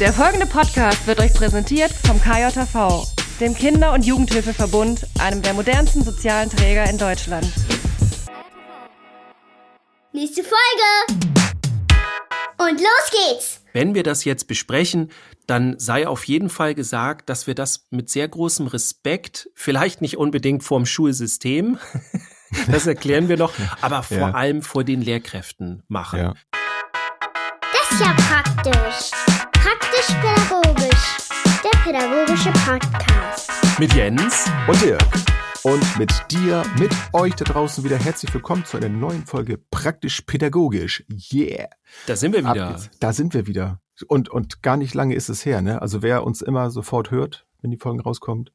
Der folgende Podcast wird euch präsentiert vom KJV, dem Kinder- und Jugendhilfeverbund, einem der modernsten sozialen Träger in Deutschland. Nächste Folge! Und los geht's! Wenn wir das jetzt besprechen, dann sei auf jeden Fall gesagt, dass wir das mit sehr großem Respekt, vielleicht nicht unbedingt vorm Schulsystem, das erklären wir noch, aber vor Ja. allem vor den Lehrkräften machen. Ja. Das ist ja praktisch. Praktisch-pädagogisch. Der pädagogische Podcast. Mit Jens. Und Dirk. Und mit dir, mit euch da draußen wieder herzlich willkommen zu einer neuen Folge Praktisch Pädagogisch. Yeah. Da sind wir wieder. Da sind wir wieder. Und, und gar nicht lange ist es her, ne? Also wer uns immer sofort hört, wenn die Folgen rauskommt,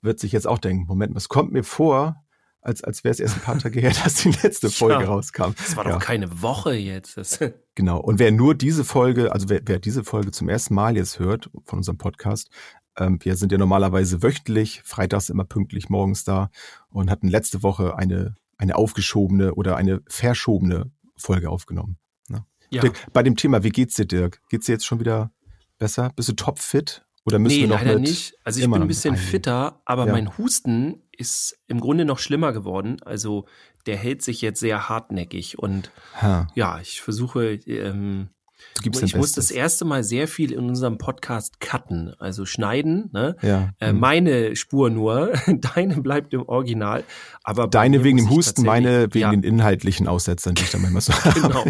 wird sich jetzt auch denken, Moment, was kommt mir vor, als, als wäre es erst ein paar Tage her, dass die letzte Folge Ja. rauskam. Das war Ja. doch keine Woche jetzt. Genau. Und wer nur diese Folge, also wer, wer diese Folge zum ersten Mal jetzt hört von unserem Podcast, ähm, wir sind ja normalerweise wöchentlich, freitags immer pünktlich morgens da und hatten letzte Woche eine, eine aufgeschobene oder eine verschobene Folge aufgenommen. Ne? ja. Dirk, bei dem Thema, wie geht's dir, Dirk? Geht's dir jetzt schon wieder besser? Bist du topfit? Oder müssen Nee, wir noch leider nicht. Also ich bin ein bisschen fitter, aber Ja. mein Husten ist im Grunde noch schlimmer geworden. Also der hält sich jetzt sehr hartnäckig und Ha, ja, ich versuche, ähm, ich muss das erste Mal sehr viel in unserem Podcast cutten, also schneiden. Ne? Ja. Äh, hm. meine Spur nur, deine bleibt im Original. Aber Deine wegen dem Husten, meine wegen ja, den inhaltlichen Aussetzern, die ich da manchmal so habe. Genau,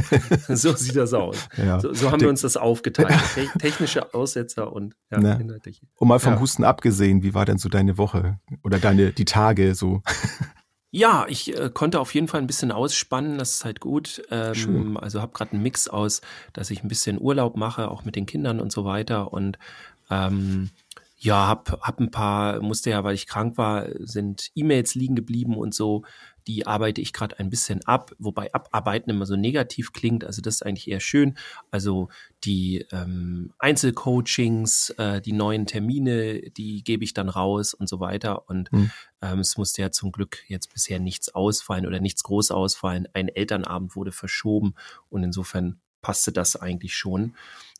so sieht das aus. Ja. So, so haben wir uns das aufgeteilt. Te technische Aussetzer und ja, Ne. inhaltliche. Und mal vom. Husten abgesehen, wie war denn so deine Woche oder deine die Tage so? Ja, ich äh, konnte auf jeden Fall ein bisschen ausspannen, das ist halt gut. Ähm, Schön. also habe gerade einen Mix aus, dass ich ein bisschen Urlaub mache, auch mit den Kindern und so weiter. Und ähm, ja, hab, hab ein paar, musste ja, weil ich krank war, sind E-Mails liegen geblieben und so. Die arbeite ich gerade ein bisschen ab, wobei abarbeiten immer so negativ klingt. Also das ist eigentlich eher schön. Also die ähm, Einzelcoachings, äh, die neuen Termine, die gebe ich dann raus und so weiter. Und Hm. ähm, es musste ja zum Glück jetzt bisher nichts ausfallen oder nichts groß ausfallen. Ein Elternabend wurde verschoben und insofern passte das eigentlich schon.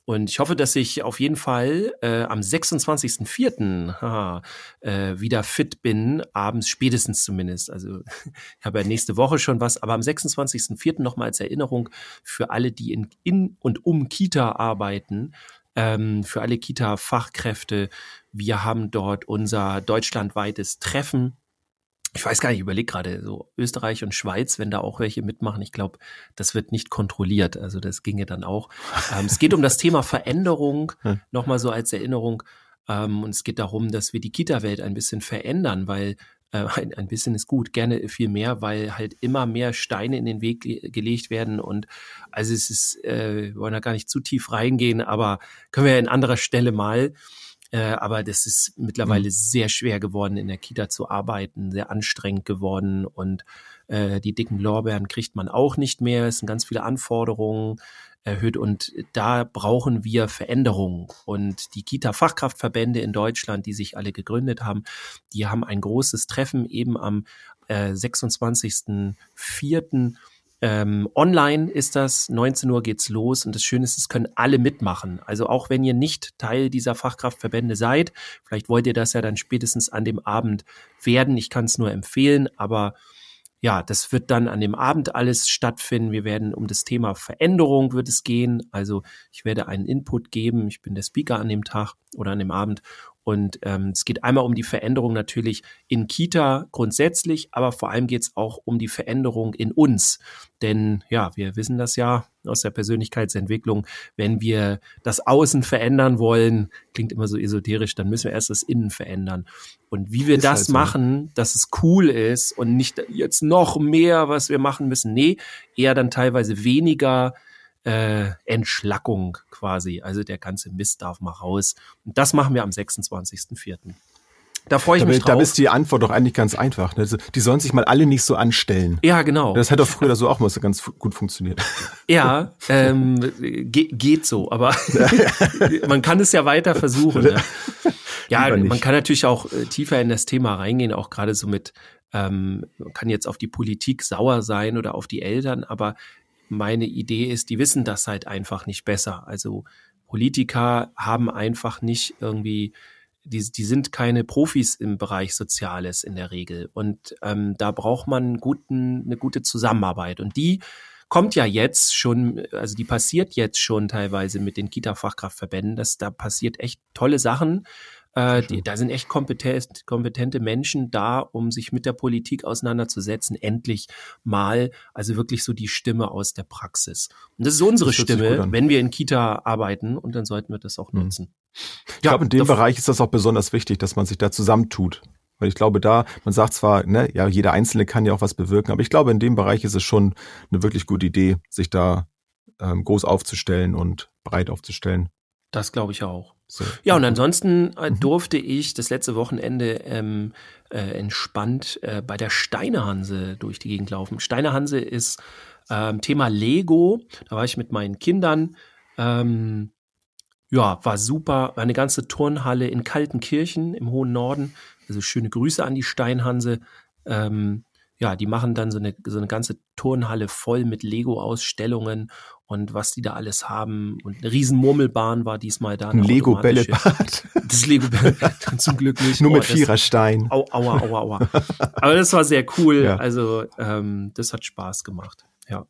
Und ich hoffe, dass ich auf jeden Fall äh, am 26.04. haha, äh, wieder fit bin, abends spätestens zumindest. Also ich habe ja nächste Woche schon was, aber am 26.04. nochmal als Erinnerung für alle, die in, in und um Kita arbeiten, ähm, für alle Kita-Fachkräfte. Wir haben dort unser deutschlandweites Treffen. Ich weiß gar nicht, ich überlege gerade, so Österreich und Schweiz, wenn da auch welche mitmachen, ich glaube, das wird nicht kontrolliert. Also das ginge dann auch. Ähm, es geht um das Thema Veränderung, Hm. nochmal so als Erinnerung. Ähm, und es geht darum, dass wir die Kita-Welt ein bisschen verändern, weil äh, ein, ein bisschen ist gut, gerne viel mehr, weil halt immer mehr Steine in den Weg ge gelegt werden. Und also es ist, äh, wir wollen da gar nicht zu tief reingehen, aber können wir ja in anderer Stelle mal. Äh, aber das ist mittlerweile sehr schwer geworden, in der Kita zu arbeiten, sehr anstrengend geworden und äh, die dicken Lorbeeren kriegt man auch nicht mehr. Es sind ganz viele Anforderungen erhöht und da brauchen wir Veränderungen. Und die Kita-Fachkraftverbände in Deutschland, die sich alle gegründet haben, die haben ein großes Treffen eben am äh, 26.04. Ähm, online ist das, 19 Uhr geht's los und das Schöne ist, es können alle mitmachen. Also auch wenn ihr nicht Teil dieser Fachkraftverbände seid, vielleicht wollt ihr das ja dann spätestens an dem Abend werden. Ich kann es nur empfehlen, aber ja, das wird dann an dem Abend alles stattfinden. Wir werden um das Thema Veränderung wird es gehen. Also ich werde einen Input geben. Ich bin der Speaker an dem Tag oder an dem Abend. Und ähm, es geht einmal um die Veränderung natürlich in Kita grundsätzlich, aber vor allem geht es auch um die Veränderung in uns. Denn ja, wir wissen das ja aus der Persönlichkeitsentwicklung, wenn wir das Außen verändern wollen, klingt immer so esoterisch, dann müssen wir erst das Innen verändern. Und wie wir Ist das halt so. machen, dass es cool ist und nicht jetzt noch mehr, was wir machen müssen. Nee, eher dann teilweise weniger äh, Entschlackung quasi. Also der ganze Mist darf mal raus. Und das machen wir am 26.04. Da freue ich Da, mich bi- da drauf. ist die Antwort doch eigentlich ganz einfach. Ne? Also, Die sollen sich mal alle nicht so anstellen. ja, genau. Das hat doch früher so auch mal so ganz gut funktioniert. Ja, ähm, ge geht so, aber man kann es ja weiter versuchen. Ne? Ja, man kann natürlich auch äh, tiefer in das Thema reingehen, auch gerade so mit, ähm, man kann jetzt auf die Politik sauer sein oder auf die Eltern, aber meine Idee ist, die wissen das halt einfach nicht besser. Also Politiker haben einfach nicht irgendwie die, die sind keine Profis im Bereich Soziales in der Regel. Und ähm, da braucht man guten, eine gute Zusammenarbeit. Und die kommt ja jetzt schon, also die passiert jetzt schon teilweise mit den Kita-Fachkraftverbänden. dass da passiert echt tolle Sachen. Äh, die, da sind echt kompetent, kompetente Menschen da, um sich mit der Politik auseinanderzusetzen. Endlich mal, also wirklich so die Stimme aus der Praxis. Und das ist unsere das Stimme, wenn wir in Kita arbeiten und dann sollten wir das auch mhm. nutzen. Ich ja, glaube, in dem Bereich ist das auch besonders wichtig, dass man sich da zusammentut. Weil ich glaube, da, man sagt zwar, ne, ja, jeder Einzelne kann ja auch was bewirken, aber ich glaube, in dem Bereich ist es schon eine wirklich gute Idee, sich da ähm, groß aufzustellen und breit aufzustellen. Das glaube ich auch. So. Ja, und ansonsten äh, mhm. durfte ich das letzte Wochenende ähm, äh, entspannt äh, bei der Steinehanse durch die Gegend laufen. Steinehanse ist ähm, Thema Lego. Da war ich mit meinen Kindern. Ähm, ja, war super. Eine ganze Turnhalle in Kaltenkirchen im hohen Norden. Also schöne Grüße an die Steinhanse. Ähm, ja, die machen dann so eine, so eine ganze Turnhalle voll mit Lego-Ausstellungen und was die da alles haben. Und eine riesen Murmelbahn war diesmal da. Ein Lego-Bällebad. Das Lego-Bällebad zum Glück nicht. Nur mit oh, Viererstein. Au, aua, aua, aua. Aber das war sehr cool. Ja. Also ähm, das hat Spaß gemacht. Ja.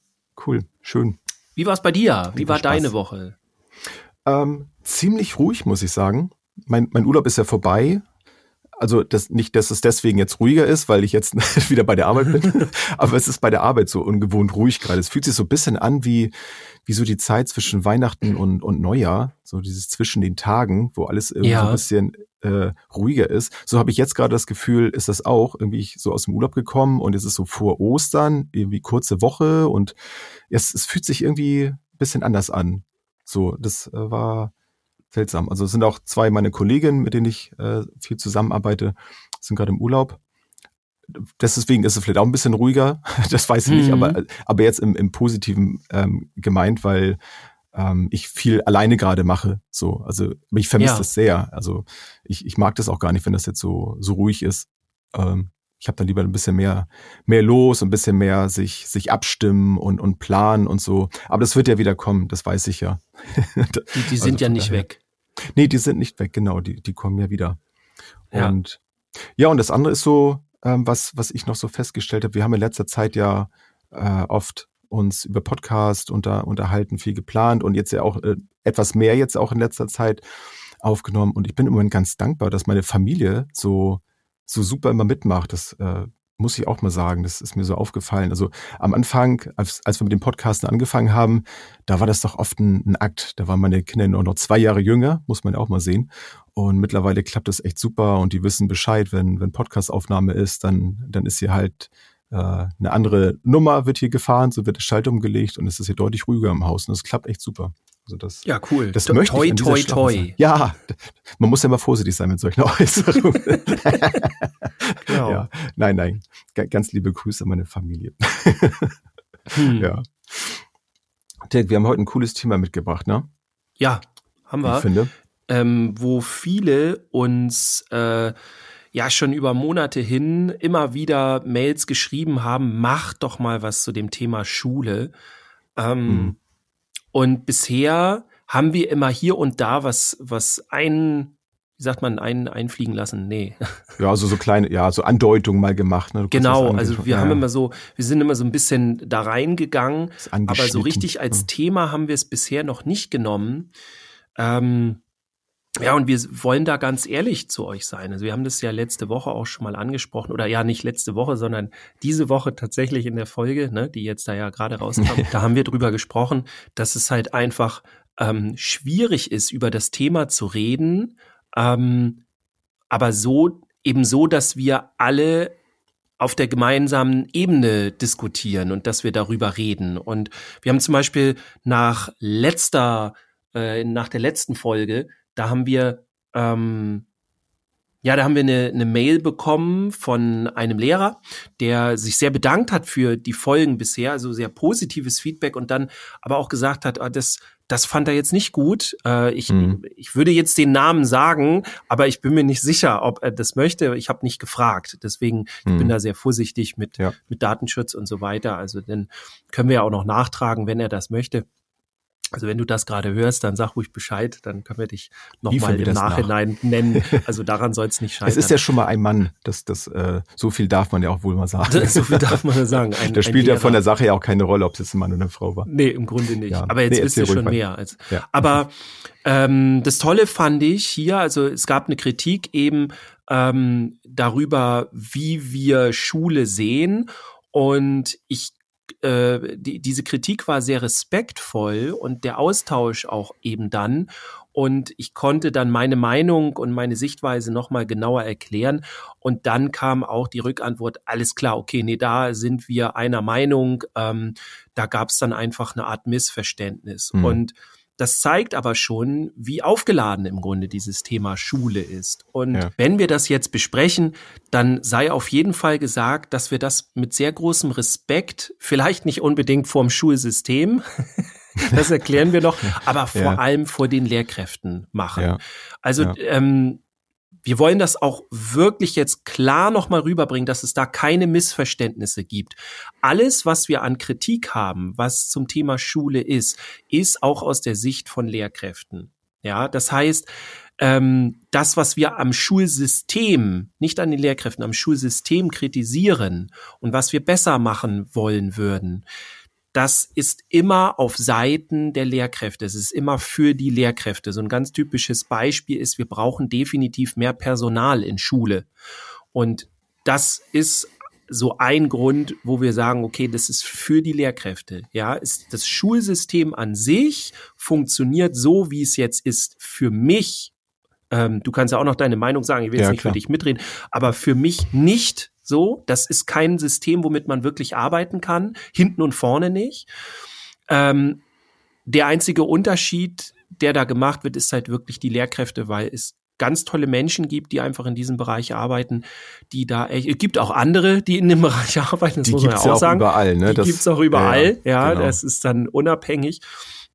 Cool, schön. Wie war es bei dir? Wie war Spaß. deine Woche? Ähm, ziemlich ruhig, muss ich sagen. Mein, mein Urlaub ist ja vorbei also das nicht, dass es deswegen jetzt ruhiger ist, weil ich jetzt wieder bei der Arbeit bin, aber es ist bei der Arbeit so ungewohnt ruhig gerade. Es fühlt sich so ein bisschen an wie, wie so die Zeit zwischen Weihnachten und, und Neujahr, so dieses zwischen den Tagen, wo alles irgendwie ja. so ein bisschen äh, ruhiger ist. So habe ich jetzt gerade das Gefühl, ist das auch irgendwie so aus dem Urlaub gekommen und es ist so vor Ostern, irgendwie kurze Woche und es, es fühlt sich irgendwie ein bisschen anders an. So, das äh, war seltsam. Also es sind auch zwei meine Kolleginnen, mit denen ich äh, viel zusammenarbeite, sind gerade im Urlaub. Deswegen ist es vielleicht auch ein bisschen ruhiger, das weiß ich mhm. nicht, aber, aber jetzt im, im Positiven ähm, gemeint, weil ähm, ich viel alleine gerade mache. So, also ich vermisse ja. das sehr. Also ich, ich mag das auch gar nicht, wenn das jetzt so, so ruhig ist. Ähm, ich habe da lieber ein bisschen mehr, mehr los, ein bisschen mehr sich, sich abstimmen und, und planen und so. Aber das wird ja wieder kommen, das weiß ich ja. die, die sind also ja nicht daher. weg. Nee, die sind nicht weg, genau, die, die kommen ja wieder. Ja. Und ja, und das andere ist so, ähm, was, was ich noch so festgestellt habe, wir haben in letzter Zeit ja äh, oft uns über Podcast unter, unterhalten, viel geplant und jetzt ja auch äh, etwas mehr jetzt auch in letzter Zeit aufgenommen. Und ich bin im Moment ganz dankbar, dass meine Familie so so super immer mitmacht. Das äh, muss ich auch mal sagen. Das ist mir so aufgefallen. Also am Anfang, als, als wir mit dem Podcasten angefangen haben, da war das doch oft ein, ein Akt. Da waren meine Kinder nur noch zwei Jahre jünger, muss man auch mal sehen. Und mittlerweile klappt das echt super und die wissen Bescheid, wenn, wenn Podcastaufnahme ist, dann, dann ist hier halt äh, eine andere Nummer wird hier gefahren, so wird der Schalter umgelegt und es ist hier deutlich ruhiger im Haus. Und das klappt echt super. Also das, ja, cool. Das möchte toi, ich toi, toi. Ja, man muss ja immer vorsichtig sein mit solchen Äußerungen. genau. Ja, nein, nein. Ganz liebe Grüße an meine Familie. hm. Ja. Dirk, wir haben heute ein cooles Thema mitgebracht, ne? Ja, haben wir. Ich finde. Ähm, wo viele uns äh, ja schon über Monate hin immer wieder Mails geschrieben haben, mach doch mal was zu dem Thema Schule. Ähm, hm und bisher haben wir immer hier und da was, was ein, wie sagt man, ein, einfliegen lassen? Nee. Ja, also so kleine, ja, so Andeutungen mal gemacht. Ne? Genau, also wir ja. haben immer so, wir sind immer so ein bisschen da reingegangen, aber so richtig als ja. Thema haben wir es bisher noch nicht genommen. Ähm, ja, und wir wollen da ganz ehrlich zu euch sein. Also wir haben das ja letzte Woche auch schon mal angesprochen, oder ja, nicht letzte Woche, sondern diese Woche tatsächlich in der Folge, ne, die jetzt da ja gerade rauskam, da haben wir drüber gesprochen, dass es halt einfach ähm, schwierig ist, über das Thema zu reden, ähm, aber so, eben so, dass wir alle auf der gemeinsamen Ebene diskutieren und dass wir darüber reden. Und wir haben zum Beispiel nach letzter, äh, nach der letzten Folge da haben wir, ähm, ja, da haben wir eine, eine Mail bekommen von einem Lehrer, der sich sehr bedankt hat für die Folgen bisher, also sehr positives Feedback und dann aber auch gesagt hat, ah, das, das fand er jetzt nicht gut. Äh, ich, mhm. ich würde jetzt den Namen sagen, aber ich bin mir nicht sicher, ob er das möchte. Ich habe nicht gefragt. Deswegen mhm. ich bin da sehr vorsichtig mit, ja. mit Datenschutz und so weiter. Also dann können wir ja auch noch nachtragen, wenn er das möchte. Also wenn du das gerade hörst, dann sag ruhig Bescheid, dann können wir dich nochmal im Nachhinein nach? nennen. Also daran soll es nicht scheitern. Es ist ja schon mal ein Mann, das, das, äh, so viel darf man ja auch wohl mal sagen. so viel darf man ja sagen. Ein, das spielt ja von der Sache ja auch keine Rolle, ob es jetzt ein Mann oder eine Frau war. Nee, im Grunde nicht. Ja. Aber jetzt nee, wisst ihr schon mehr. Als, ja. Aber ähm, das Tolle fand ich hier, also es gab eine Kritik eben ähm, darüber, wie wir Schule sehen. Und ich äh, die, diese Kritik war sehr respektvoll und der Austausch auch eben dann. Und ich konnte dann meine Meinung und meine Sichtweise nochmal genauer erklären. Und dann kam auch die Rückantwort, alles klar, okay, nee, da sind wir einer Meinung. Ähm, da gab es dann einfach eine Art Missverständnis. Mhm. Und das zeigt aber schon, wie aufgeladen im Grunde dieses Thema Schule ist. Und ja. wenn wir das jetzt besprechen, dann sei auf jeden Fall gesagt, dass wir das mit sehr großem Respekt, vielleicht nicht unbedingt vorm Schulsystem, das erklären wir noch, aber vor ja. allem vor den Lehrkräften machen. Ja. Also ähm, wir wollen das auch wirklich jetzt klar nochmal rüberbringen, dass es da keine Missverständnisse gibt. Alles, was wir an Kritik haben, was zum Thema Schule ist, ist auch aus der Sicht von Lehrkräften. Ja, das heißt, ähm, das, was wir am Schulsystem, nicht an den Lehrkräften, am Schulsystem kritisieren und was wir besser machen wollen würden, das ist immer auf Seiten der Lehrkräfte. Es ist immer für die Lehrkräfte. So ein ganz typisches Beispiel ist, wir brauchen definitiv mehr Personal in Schule. Und das ist so ein Grund, wo wir sagen, okay, das ist für die Lehrkräfte. Ja, ist das Schulsystem an sich funktioniert so, wie es jetzt ist, für mich. Ähm, du kannst ja auch noch deine Meinung sagen, ich will jetzt ja, nicht klar. für dich mitreden, aber für mich nicht so, das ist kein System, womit man wirklich arbeiten kann, hinten und vorne nicht. Ähm, der einzige Unterschied, der da gemacht wird, ist halt wirklich die Lehrkräfte, weil es ganz tolle Menschen gibt, die einfach in diesem Bereich arbeiten, die da echt, es gibt auch andere, die in dem Bereich arbeiten, das die muss man ja auch, sagen. Überall, ne? Die das, gibt's auch überall, ja, ja genau. das ist dann unabhängig.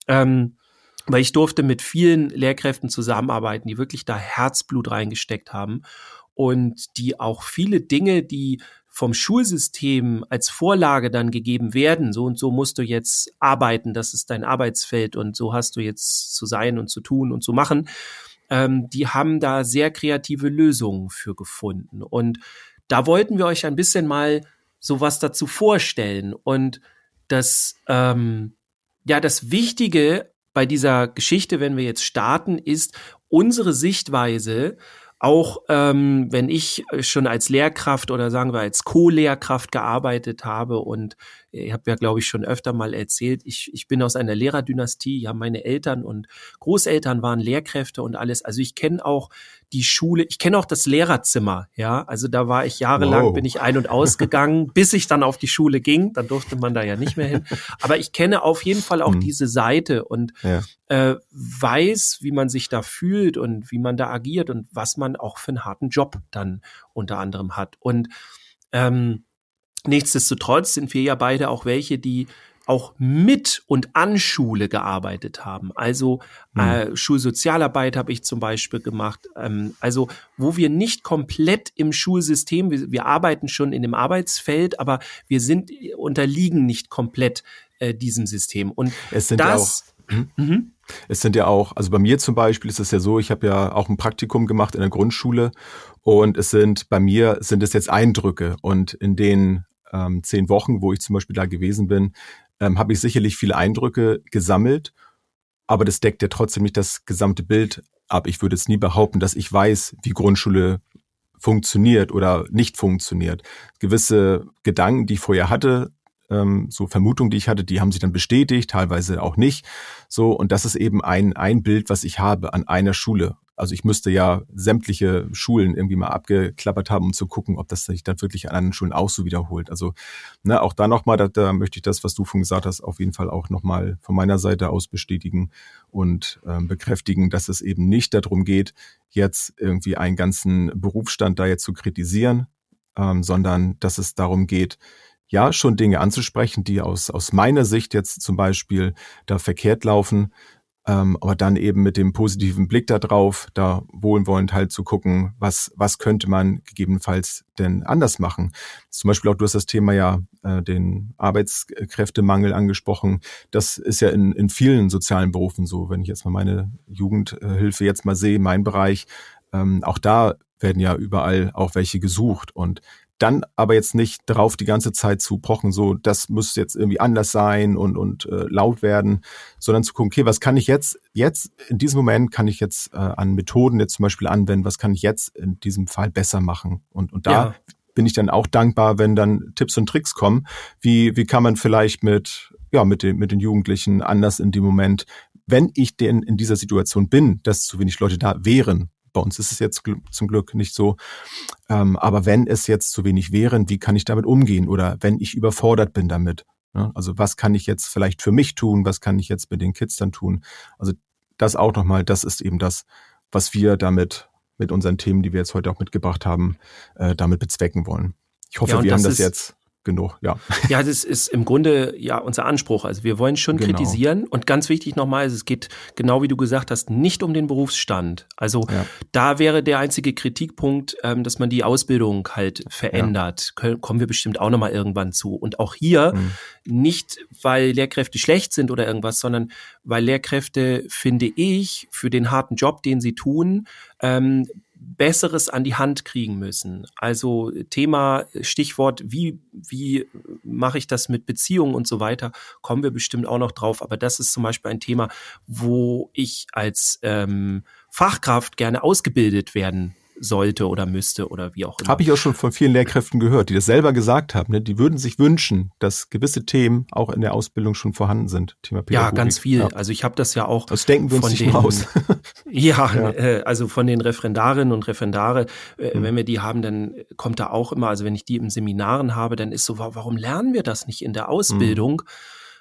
Ähm, weil ich durfte mit vielen Lehrkräften zusammenarbeiten, die wirklich da Herzblut reingesteckt haben und die auch viele Dinge, die vom Schulsystem als Vorlage dann gegeben werden, so und so musst du jetzt arbeiten, das ist dein Arbeitsfeld und so hast du jetzt zu sein und zu tun und zu machen, ähm, die haben da sehr kreative Lösungen für gefunden. Und da wollten wir euch ein bisschen mal sowas dazu vorstellen. Und das, ähm, ja, das Wichtige bei dieser Geschichte, wenn wir jetzt starten, ist unsere Sichtweise auch ähm, wenn ich schon als Lehrkraft oder sagen wir als Co-Lehrkraft gearbeitet habe und ich habe ja, glaube ich, schon öfter mal erzählt, ich, ich bin aus einer Lehrerdynastie, ja, meine Eltern und Großeltern waren Lehrkräfte und alles. Also ich kenne auch die Schule, ich kenne auch das Lehrerzimmer, ja. Also da war ich jahrelang, wow. bin ich ein- und ausgegangen, bis ich dann auf die Schule ging. Dann durfte man da ja nicht mehr hin. Aber ich kenne auf jeden Fall auch mhm. diese Seite und ja. äh, weiß, wie man sich da fühlt und wie man da agiert und was man auch für einen harten Job dann unter anderem hat. Und ähm, Nichtsdestotrotz sind wir ja beide auch welche, die auch mit und an Schule gearbeitet haben. Also mhm. äh, Schulsozialarbeit habe ich zum Beispiel gemacht. Ähm, also wo wir nicht komplett im Schulsystem, wir, wir, arbeiten schon in dem Arbeitsfeld, aber wir sind unterliegen nicht komplett äh, diesem System. Und es sind das, ja auch, mhm. Es sind ja auch, also bei mir zum Beispiel ist es ja so, ich habe ja auch ein Praktikum gemacht in der Grundschule und es sind bei mir sind es jetzt Eindrücke und in den ähm, zehn Wochen, wo ich zum Beispiel da gewesen bin, ähm, habe ich sicherlich viele Eindrücke gesammelt, aber das deckt ja trotzdem nicht das gesamte Bild ab. Ich würde jetzt nie behaupten, dass ich weiß, wie Grundschule funktioniert oder nicht funktioniert. Gewisse Gedanken, die ich vorher hatte, ähm, so Vermutungen, die ich hatte, die haben sich dann bestätigt, teilweise auch nicht. So, und das ist eben ein, ein Bild, was ich habe an einer Schule. Also ich müsste ja sämtliche Schulen irgendwie mal abgeklappert haben, um zu gucken, ob das sich dann wirklich an anderen Schulen auch so wiederholt. Also ne, auch da nochmal, da, da möchte ich das, was du von gesagt hast, auf jeden Fall auch nochmal von meiner Seite aus bestätigen und ähm, bekräftigen, dass es eben nicht darum geht, jetzt irgendwie einen ganzen Berufsstand da jetzt zu kritisieren, ähm, sondern dass es darum geht, ja, schon Dinge anzusprechen, die aus, aus meiner Sicht jetzt zum Beispiel da verkehrt laufen, ähm, aber dann eben mit dem positiven Blick da drauf, da wohlwollend halt zu gucken, was, was könnte man gegebenenfalls denn anders machen. Zum Beispiel auch, du hast das Thema ja äh, den Arbeitskräftemangel angesprochen. Das ist ja in, in vielen sozialen Berufen so. Wenn ich jetzt mal meine Jugendhilfe jetzt mal sehe, mein Bereich, ähm, auch da werden ja überall auch welche gesucht. Und dann aber jetzt nicht drauf die ganze Zeit zu pochen, so das muss jetzt irgendwie anders sein und, und äh, laut werden, sondern zu gucken, okay, was kann ich jetzt, jetzt in diesem Moment kann ich jetzt äh, an Methoden jetzt zum Beispiel anwenden, was kann ich jetzt in diesem Fall besser machen? Und, und da ja. bin ich dann auch dankbar, wenn dann Tipps und Tricks kommen. Wie, wie kann man vielleicht mit, ja, mit den, mit den Jugendlichen anders in dem Moment wenn ich denn in dieser Situation bin, dass zu wenig Leute da wären, bei uns ist es jetzt zum Glück nicht so. Ähm, aber wenn es jetzt zu wenig wären, wie kann ich damit umgehen? Oder wenn ich überfordert bin damit? Ne? Also was kann ich jetzt vielleicht für mich tun? Was kann ich jetzt mit den Kids dann tun? Also das auch nochmal, das ist eben das, was wir damit mit unseren Themen, die wir jetzt heute auch mitgebracht haben, äh, damit bezwecken wollen. Ich hoffe, ja, wir haben das jetzt genug, ja. Ja, das ist im Grunde ja unser Anspruch. Also wir wollen schon genau. kritisieren und ganz wichtig nochmal, es geht genau wie du gesagt hast, nicht um den Berufsstand. Also ja. da wäre der einzige Kritikpunkt, ähm, dass man die Ausbildung halt verändert. Ja. Kommen wir bestimmt auch nochmal irgendwann zu. Und auch hier mhm. nicht, weil Lehrkräfte schlecht sind oder irgendwas, sondern weil Lehrkräfte, finde ich, für den harten Job, den sie tun, ähm, Besseres an die Hand kriegen müssen. Also Thema, Stichwort, wie, wie mache ich das mit Beziehungen und so weiter, kommen wir bestimmt auch noch drauf. Aber das ist zum Beispiel ein Thema, wo ich als ähm, Fachkraft gerne ausgebildet werden sollte oder müsste oder wie auch immer. Habe ich auch schon von vielen Lehrkräften gehört, die das selber gesagt haben. Ne? Die würden sich wünschen, dass gewisse Themen auch in der Ausbildung schon vorhanden sind. Thema Pädagogik. Ja, ganz viel. Ja. Also ich habe das ja auch. Das denken wir uns nicht den, aus. ja, ja. Äh, also von den Referendarinnen und Referendare, äh, mhm. wenn wir die haben, dann kommt da auch immer, also wenn ich die im Seminaren habe, dann ist so, warum lernen wir das nicht in der Ausbildung? Mhm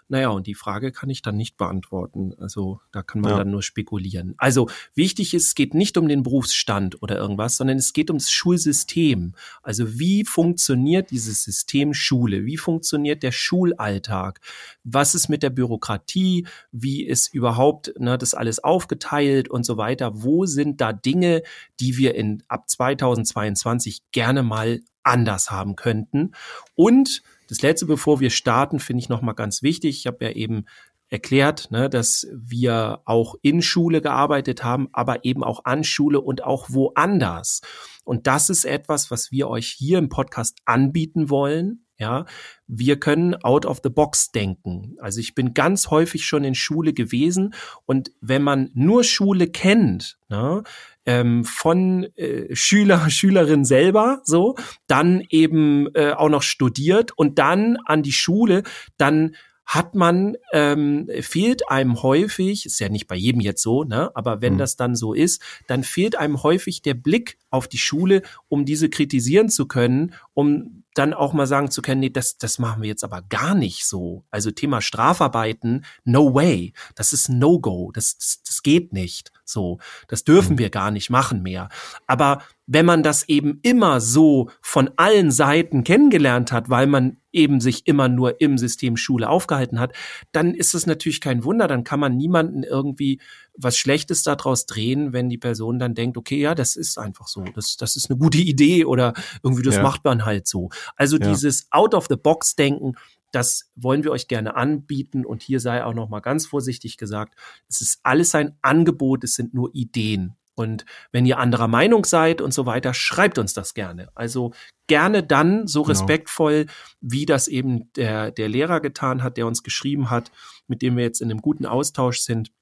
naja, und die Frage kann ich dann nicht beantworten. Also da kann man ja. dann nur spekulieren. Also wichtig ist, es geht nicht um den Berufsstand oder irgendwas, sondern es geht ums Schulsystem. Also wie funktioniert dieses System Schule? Wie funktioniert der Schulalltag? Was ist mit der Bürokratie? Wie ist überhaupt ne, das alles aufgeteilt und so weiter? Wo sind da Dinge, die wir in ab 2022 gerne mal anders haben könnten? Und das letzte, bevor wir starten, finde ich nochmal ganz wichtig. Ich habe ja eben erklärt, ne, dass wir auch in Schule gearbeitet haben, aber eben auch an Schule und auch woanders. Und das ist etwas, was wir euch hier im Podcast anbieten wollen. Ja, wir können out of the box denken. Also ich bin ganz häufig schon in Schule gewesen und wenn man nur Schule kennt, ne, ähm, von äh, Schüler, Schülerin selber, so, dann eben äh, auch noch studiert und dann an die Schule, dann hat man, ähm, fehlt einem häufig, ist ja nicht bei jedem jetzt so, ne, aber wenn mhm. das dann so ist, dann fehlt einem häufig der Blick auf die Schule, um diese kritisieren zu können, um dann auch mal sagen zu können, nee, das, das machen wir jetzt aber gar nicht so. Also Thema Strafarbeiten, no way. Das ist No-Go. Das, das, das geht nicht. So. Das dürfen mhm. wir gar nicht machen mehr. Aber wenn man das eben immer so von allen Seiten kennengelernt hat, weil man eben sich immer nur im System Schule aufgehalten hat, dann ist es natürlich kein Wunder, dann kann man niemanden irgendwie was Schlechtes daraus drehen, wenn die Person dann denkt, okay, ja, das ist einfach so, das, das ist eine gute Idee oder irgendwie das ja. macht man halt so. Also ja. dieses Out-of-the-Box-Denken, das wollen wir euch gerne anbieten und hier sei auch noch mal ganz vorsichtig gesagt, es ist alles ein Angebot, es sind nur Ideen. Und wenn ihr anderer Meinung seid und so weiter, schreibt uns das gerne. Also gerne dann so genau. respektvoll, wie das eben der, der Lehrer getan hat, der uns geschrieben hat, mit dem wir jetzt in einem guten Austausch sind.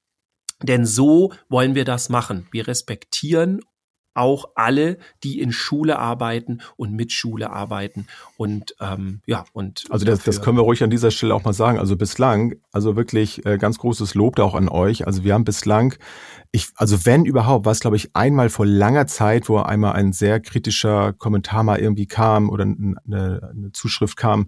Denn so wollen wir das machen. Wir respektieren auch alle, die in Schule arbeiten und mit Schule arbeiten und ähm, ja und also das, das können wir ruhig an dieser Stelle auch mal sagen. Also bislang, also wirklich äh, ganz großes Lob da auch an euch. Also wir haben bislang, ich also wenn überhaupt, was glaube ich einmal vor langer Zeit, wo einmal ein sehr kritischer Kommentar mal irgendwie kam oder eine, eine Zuschrift kam,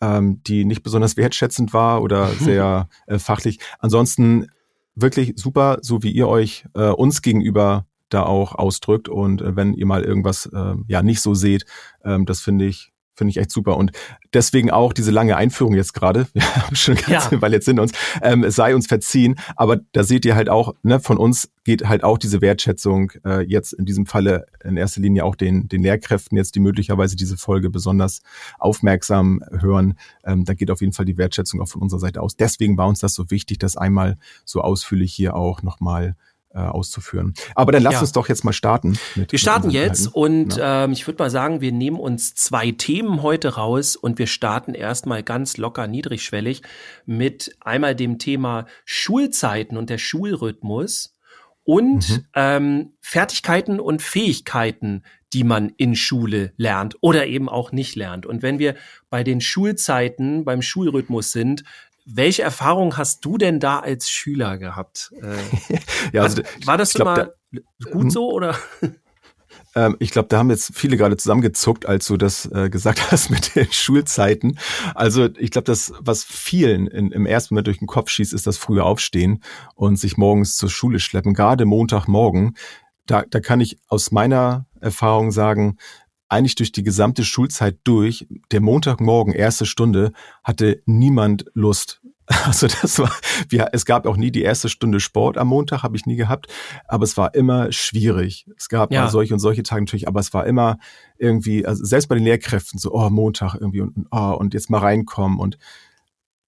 ähm, die nicht besonders wertschätzend war oder sehr äh, fachlich. Ansonsten wirklich super, so wie ihr euch äh, uns gegenüber da auch ausdrückt und äh, wenn ihr mal irgendwas äh, ja nicht so seht, ähm, das finde ich Finde ich echt super. Und deswegen auch diese lange Einführung jetzt gerade. Wir haben schon ganz ja. weil jetzt sind uns. Ähm, es sei uns verziehen. Aber da seht ihr halt auch, ne, von uns geht halt auch diese Wertschätzung äh, jetzt in diesem Falle in erster Linie auch den, den Lehrkräften jetzt, die möglicherweise diese Folge besonders aufmerksam hören. Ähm, da geht auf jeden Fall die Wertschätzung auch von unserer Seite aus. Deswegen war uns das so wichtig, das einmal so ausführlich hier auch nochmal äh, auszuführen. Aber dann lass ja. uns doch jetzt mal starten. wir starten jetzt und ja. ähm, ich würde mal sagen, wir nehmen uns zwei Themen heute raus und wir starten erstmal ganz locker niedrigschwellig mit einmal dem Thema Schulzeiten und der Schulrhythmus und mhm. ähm, Fertigkeiten und Fähigkeiten, die man in Schule lernt oder eben auch nicht lernt. Und wenn wir bei den Schulzeiten, beim Schulrhythmus sind, welche Erfahrung hast du denn da als Schüler gehabt? Äh, ja, also, war das glaub, immer da, gut hm? so oder? Ähm, ich glaube, da haben jetzt viele gerade zusammengezuckt, als du das äh, gesagt hast mit den Schulzeiten. Also ich glaube, das, was vielen in, im ersten Moment durch den Kopf schießt, ist das frühe Aufstehen und sich morgens zur Schule schleppen. Gerade Montagmorgen. Da, da kann ich aus meiner Erfahrung sagen, eigentlich durch die gesamte Schulzeit durch, der Montagmorgen, erste Stunde, hatte niemand Lust. Also das war, wir, es gab auch nie die erste Stunde Sport am Montag, habe ich nie gehabt, aber es war immer schwierig. Es gab ja. solche und solche Tage natürlich, aber es war immer irgendwie, also selbst bei den Lehrkräften so, oh, Montag irgendwie und, oh, und jetzt mal reinkommen und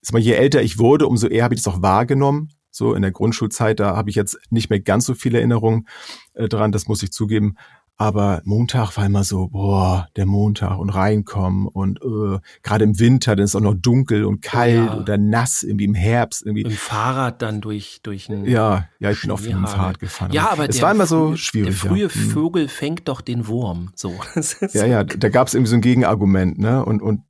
ist mal, je älter ich wurde, umso eher habe ich das auch wahrgenommen. So in der Grundschulzeit, da habe ich jetzt nicht mehr ganz so viele Erinnerungen äh, dran, das muss ich zugeben. Aber Montag war immer so, boah, der Montag und reinkommen und äh, gerade im Winter, dann ist auch noch dunkel und kalt ja. oder nass, irgendwie im Herbst. Irgendwie. Im Fahrrad dann durch, durch ein Ja, ja, ich bin auf dem Fahrrad gefahren. Ja, aber es war immer so schwierig. Der frühe ja. Mhm. Vogel fängt doch den Wurm. So. ja, ja, da gab es irgendwie so ein Gegenargument, ne? Und, und,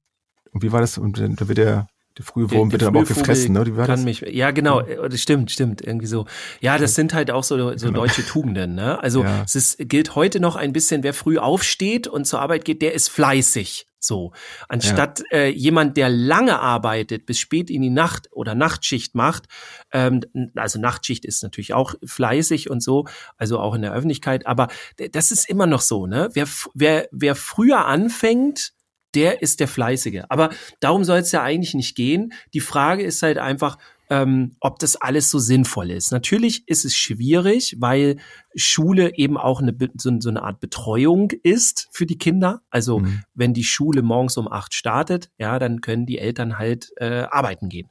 und wie war das? Und da wird der der frühe Wurm wird aber auch gefressen, ne? Wie war das? Mich, ja, genau, ja. das stimmt, stimmt, irgendwie so. Ja, das sind halt auch so, so genau. deutsche Tugenden, ne? Also ja. es ist, gilt heute noch ein bisschen, wer früh aufsteht und zur Arbeit geht, der ist fleißig. So, anstatt ja. äh, jemand, der lange arbeitet, bis spät in die Nacht oder Nachtschicht macht, ähm, also Nachtschicht ist natürlich auch fleißig und so, also auch in der Öffentlichkeit, aber das ist immer noch so, ne? Wer, wer, wer früher anfängt, der ist der Fleißige. Aber darum soll es ja eigentlich nicht gehen. Die Frage ist halt einfach, ähm, ob das alles so sinnvoll ist. Natürlich ist es schwierig, weil Schule eben auch eine, so, so eine Art Betreuung ist für die Kinder. Also mhm. wenn die Schule morgens um acht startet, ja, dann können die Eltern halt äh, arbeiten gehen.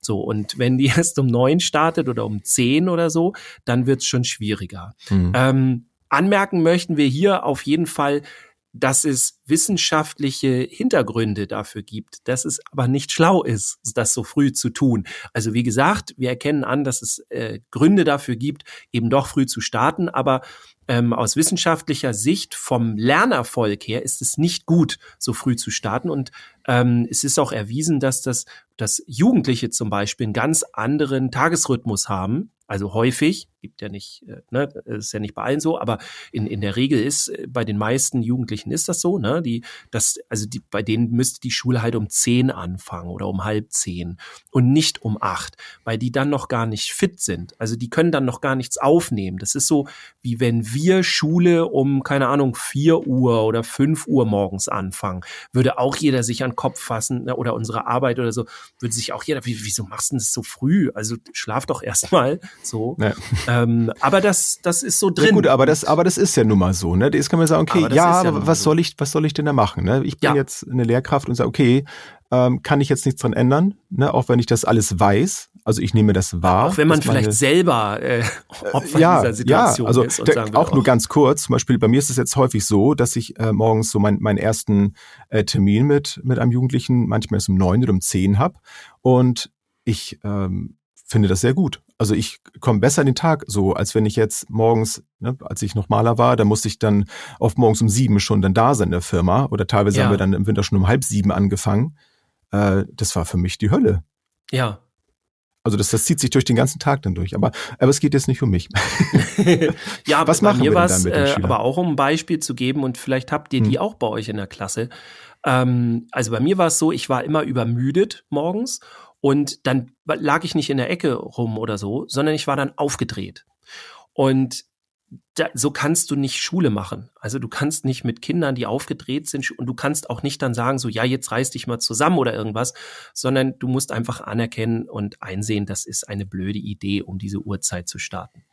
So, und wenn die erst um neun startet oder um zehn oder so, dann wird es schon schwieriger. Mhm. Ähm, anmerken möchten wir hier auf jeden Fall, dass es wissenschaftliche Hintergründe dafür gibt, dass es aber nicht schlau ist, das so früh zu tun. Also wie gesagt, wir erkennen an, dass es äh, Gründe dafür gibt, eben doch früh zu starten, aber ähm, aus wissenschaftlicher Sicht vom Lernerfolg her ist es nicht gut, so früh zu starten. Und ähm, es ist auch erwiesen, dass das dass Jugendliche zum Beispiel einen ganz anderen Tagesrhythmus haben also häufig, gibt ja nicht, äh, ne, ist ja nicht bei allen so, aber in, in der Regel ist, äh, bei den meisten Jugendlichen ist das so, ne? Die, das, also die, bei denen müsste die Schule halt um zehn anfangen oder um halb zehn und nicht um acht, weil die dann noch gar nicht fit sind. Also die können dann noch gar nichts aufnehmen. Das ist so, wie wenn wir Schule um, keine Ahnung, vier Uhr oder fünf Uhr morgens anfangen. Würde auch jeder sich an den Kopf fassen, ne, oder unsere Arbeit oder so, würde sich auch jeder, wieso machst du das so früh? Also schlaf doch erstmal so. Ja. Ähm, aber das, das ist so drin. Ja, gut, aber das, aber das ist ja nun mal so, ne? Das kann man sagen, okay, ja, aber was so. soll ich, was soll ich denn da machen? Ne? Ich bin ja. jetzt eine Lehrkraft und sage, okay, ähm, kann ich jetzt nichts dran ändern, ne? Auch wenn ich das alles weiß. Also ich nehme das wahr. Auch wenn man vielleicht meine, selber äh, Opfer ja, dieser Situation ja, also ist. Und da, auch nur ganz kurz, zum Beispiel bei mir ist es jetzt häufig so, dass ich äh, morgens so mein, meinen ersten äh, Termin mit, mit einem Jugendlichen, manchmal ist um neun oder um zehn hab und ich ähm, finde das sehr gut. Also ich komme besser in den Tag so, als wenn ich jetzt morgens, ne, als ich noch Maler war, da musste ich dann oft morgens um sieben schon dann da sein in der Firma oder teilweise ja. haben wir dann im Winter schon um halb sieben angefangen. Äh, das war für mich die Hölle. Ja. Also das, das zieht sich durch den ganzen Tag dann durch. Aber, aber es geht jetzt nicht um mich. ja, was machen wir denn dann äh, Aber auch um ein Beispiel zu geben und vielleicht habt ihr die hm. auch bei euch in der Klasse. Ähm, also bei mir war es so, ich war immer übermüdet morgens und dann lag ich nicht in der Ecke rum oder so, sondern ich war dann aufgedreht. Und da, so kannst du nicht Schule machen. Also du kannst nicht mit Kindern, die aufgedreht sind, und du kannst auch nicht dann sagen, so, ja, jetzt reiß dich mal zusammen oder irgendwas, sondern du musst einfach anerkennen und einsehen, das ist eine blöde Idee, um diese Uhrzeit zu starten.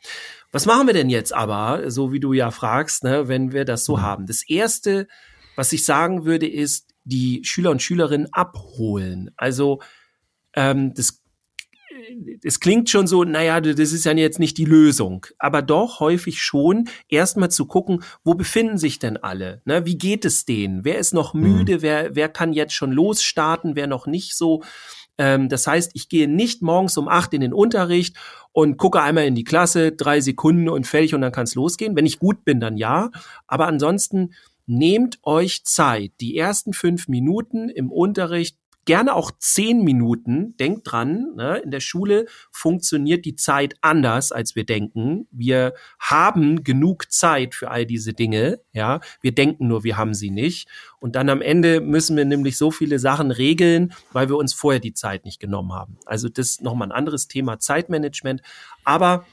Was machen wir denn jetzt aber, so wie du ja fragst, ne, wenn wir das so mhm. haben? Das erste, was ich sagen würde, ist, die Schüler und Schülerinnen abholen. Also ähm, das es klingt schon so, naja, das ist ja jetzt nicht die Lösung, aber doch häufig schon erstmal zu gucken, wo befinden sich denn alle? Ne? Wie geht es denen? Wer ist noch müde? Mhm. Wer, wer kann jetzt schon losstarten? Wer noch nicht so? Ähm, das heißt, ich gehe nicht morgens um acht in den Unterricht und gucke einmal in die Klasse, drei Sekunden und fertig und dann kann es losgehen. Wenn ich gut bin, dann ja. Aber ansonsten nehmt euch Zeit. Die ersten fünf Minuten im Unterricht gerne auch zehn Minuten. Denkt dran, ne, in der Schule funktioniert die Zeit anders, als wir denken. Wir haben genug Zeit für all diese Dinge. Ja, wir denken nur, wir haben sie nicht. Und dann am Ende müssen wir nämlich so viele Sachen regeln, weil wir uns vorher die Zeit nicht genommen haben. Also das ist nochmal ein anderes Thema Zeitmanagement. Aber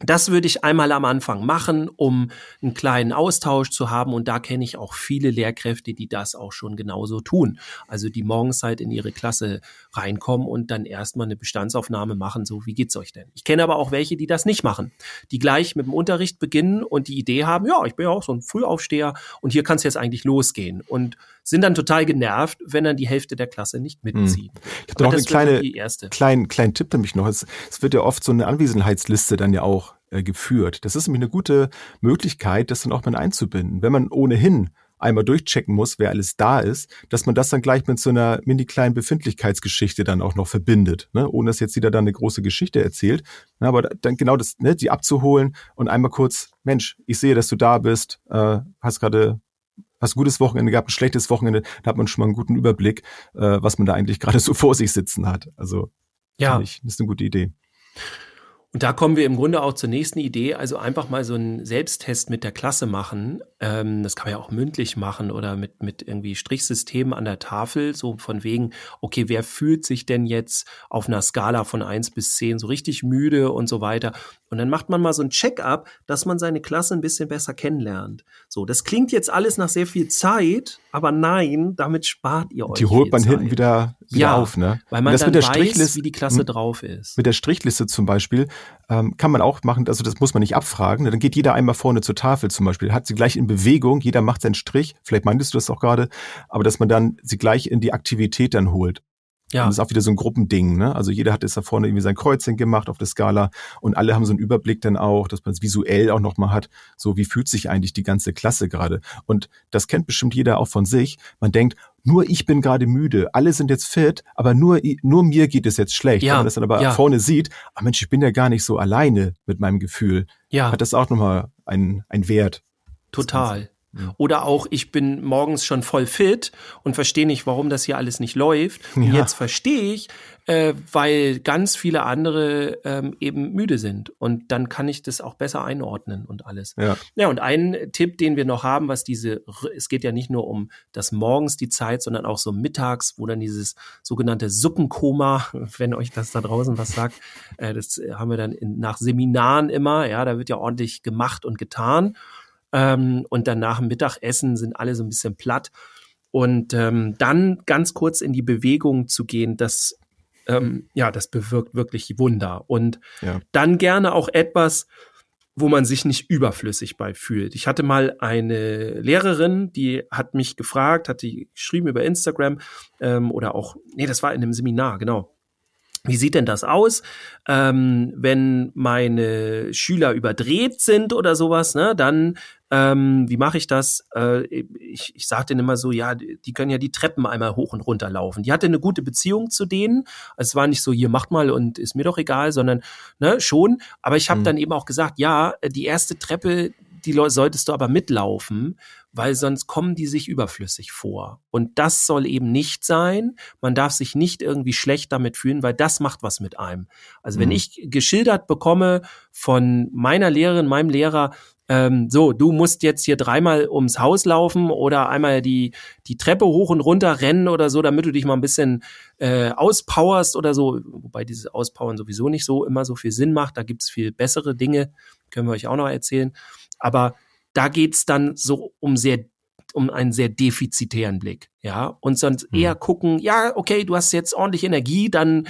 das würde ich einmal am Anfang machen, um einen kleinen Austausch zu haben. Und da kenne ich auch viele Lehrkräfte, die das auch schon genauso tun. Also die morgens halt in ihre Klasse reinkommen und dann erstmal eine Bestandsaufnahme machen, so wie geht's euch denn? Ich kenne aber auch welche, die das nicht machen, die gleich mit dem Unterricht beginnen und die Idee haben, ja, ich bin ja auch so ein Frühaufsteher und hier kann es jetzt eigentlich losgehen. Und sind dann total genervt, wenn dann die Hälfte der Klasse nicht mitzieht. Hm. Ich habe noch eine kleine, kleinen, kleinen Tipp nämlich noch. Es, es wird ja oft so eine Anwesenheitsliste dann ja auch äh, geführt. Das ist nämlich eine gute Möglichkeit, das dann auch mal einzubinden. Wenn man ohnehin einmal durchchecken muss, wer alles da ist, dass man das dann gleich mit so einer mini kleinen Befindlichkeitsgeschichte dann auch noch verbindet, ne? ohne dass jetzt jeder dann eine große Geschichte erzählt. Ne? Aber dann genau das, ne, die abzuholen und einmal kurz, Mensch, ich sehe, dass du da bist, äh, hast gerade hast ein gutes Wochenende gehabt, ein schlechtes Wochenende, da hat man schon mal einen guten Überblick, äh, was man da eigentlich gerade so vor sich sitzen hat. Also ja, ich, das ist eine gute Idee. Und da kommen wir im Grunde auch zur nächsten Idee, also einfach mal so einen Selbsttest mit der Klasse machen. Ähm, das kann man ja auch mündlich machen oder mit, mit irgendwie Strichsystemen an der Tafel, so von wegen, okay, wer fühlt sich denn jetzt auf einer Skala von eins bis zehn so richtig müde und so weiter. Und dann macht man mal so ein Check-up, dass man seine Klasse ein bisschen besser kennenlernt. So, das klingt jetzt alles nach sehr viel Zeit, aber nein, damit spart ihr euch. Die holt man Zeit. hinten wieder, wieder ja, auf, ne? Weil man das dann mit der weiß, wie die Klasse hm? drauf ist. Mit der Strichliste zum Beispiel ähm, kann man auch machen, also das muss man nicht abfragen. Dann geht jeder einmal vorne zur Tafel zum Beispiel, hat sie gleich in Bewegung, jeder macht seinen Strich, vielleicht meintest du das auch gerade, aber dass man dann sie gleich in die Aktivität dann holt. Ja. Und das ist auch wieder so ein Gruppending, ne? Also jeder hat jetzt da vorne irgendwie sein Kreuzchen gemacht auf der Skala und alle haben so einen Überblick dann auch, dass man es visuell auch nochmal hat, so wie fühlt sich eigentlich die ganze Klasse gerade. Und das kennt bestimmt jeder auch von sich. Man denkt, nur ich bin gerade müde, alle sind jetzt fit, aber nur, nur mir geht es jetzt schlecht. Ja. Wenn man das dann aber ja. vorne sieht, ah Mensch, ich bin ja gar nicht so alleine mit meinem Gefühl. Ja. Hat das auch nochmal einen, einen Wert. Total. Oder auch, ich bin morgens schon voll fit und verstehe nicht, warum das hier alles nicht läuft. Und ja. jetzt verstehe ich, äh, weil ganz viele andere ähm, eben müde sind. Und dann kann ich das auch besser einordnen und alles. Ja. ja, und ein Tipp, den wir noch haben, was diese, es geht ja nicht nur um das morgens die Zeit, sondern auch so mittags, wo dann dieses sogenannte Suppenkoma, wenn euch das da draußen was sagt, äh, das haben wir dann in, nach Seminaren immer, ja, da wird ja ordentlich gemacht und getan. Ähm, und dann nach dem Mittagessen sind alle so ein bisschen platt. Und ähm, dann ganz kurz in die Bewegung zu gehen, das, ähm, ja, das bewirkt wirklich Wunder. Und ja. dann gerne auch etwas, wo man sich nicht überflüssig bei fühlt. Ich hatte mal eine Lehrerin, die hat mich gefragt, hat die geschrieben über Instagram ähm, oder auch, nee, das war in einem Seminar, genau wie sieht denn das aus, ähm, wenn meine Schüler überdreht sind oder sowas? Ne, dann ähm, wie mache ich das? Äh, ich ich sage denen immer so, ja, die können ja die Treppen einmal hoch und runter laufen. Die hatte eine gute Beziehung zu denen. Es war nicht so, hier macht mal und ist mir doch egal, sondern ne, schon. Aber ich habe mhm. dann eben auch gesagt, ja, die erste Treppe, die solltest du aber mitlaufen, weil sonst kommen die sich überflüssig vor. Und das soll eben nicht sein. Man darf sich nicht irgendwie schlecht damit fühlen, weil das macht was mit einem. Also wenn Mhm. ich geschildert bekomme von meiner Lehrerin, meinem Lehrer, ähm, so, du musst jetzt hier dreimal ums Haus laufen oder einmal die, die Treppe hoch und runter rennen oder so, damit du dich mal ein bisschen äh, auspowerst oder so, wobei dieses Auspowern sowieso nicht so immer so viel Sinn macht. Da gibt's viel bessere Dinge, können wir euch auch noch erzählen. Aber da geht's dann so um sehr um einen sehr defizitären Blick, ja, und sonst Mhm. eher gucken, ja, okay, du hast jetzt ordentlich Energie, dann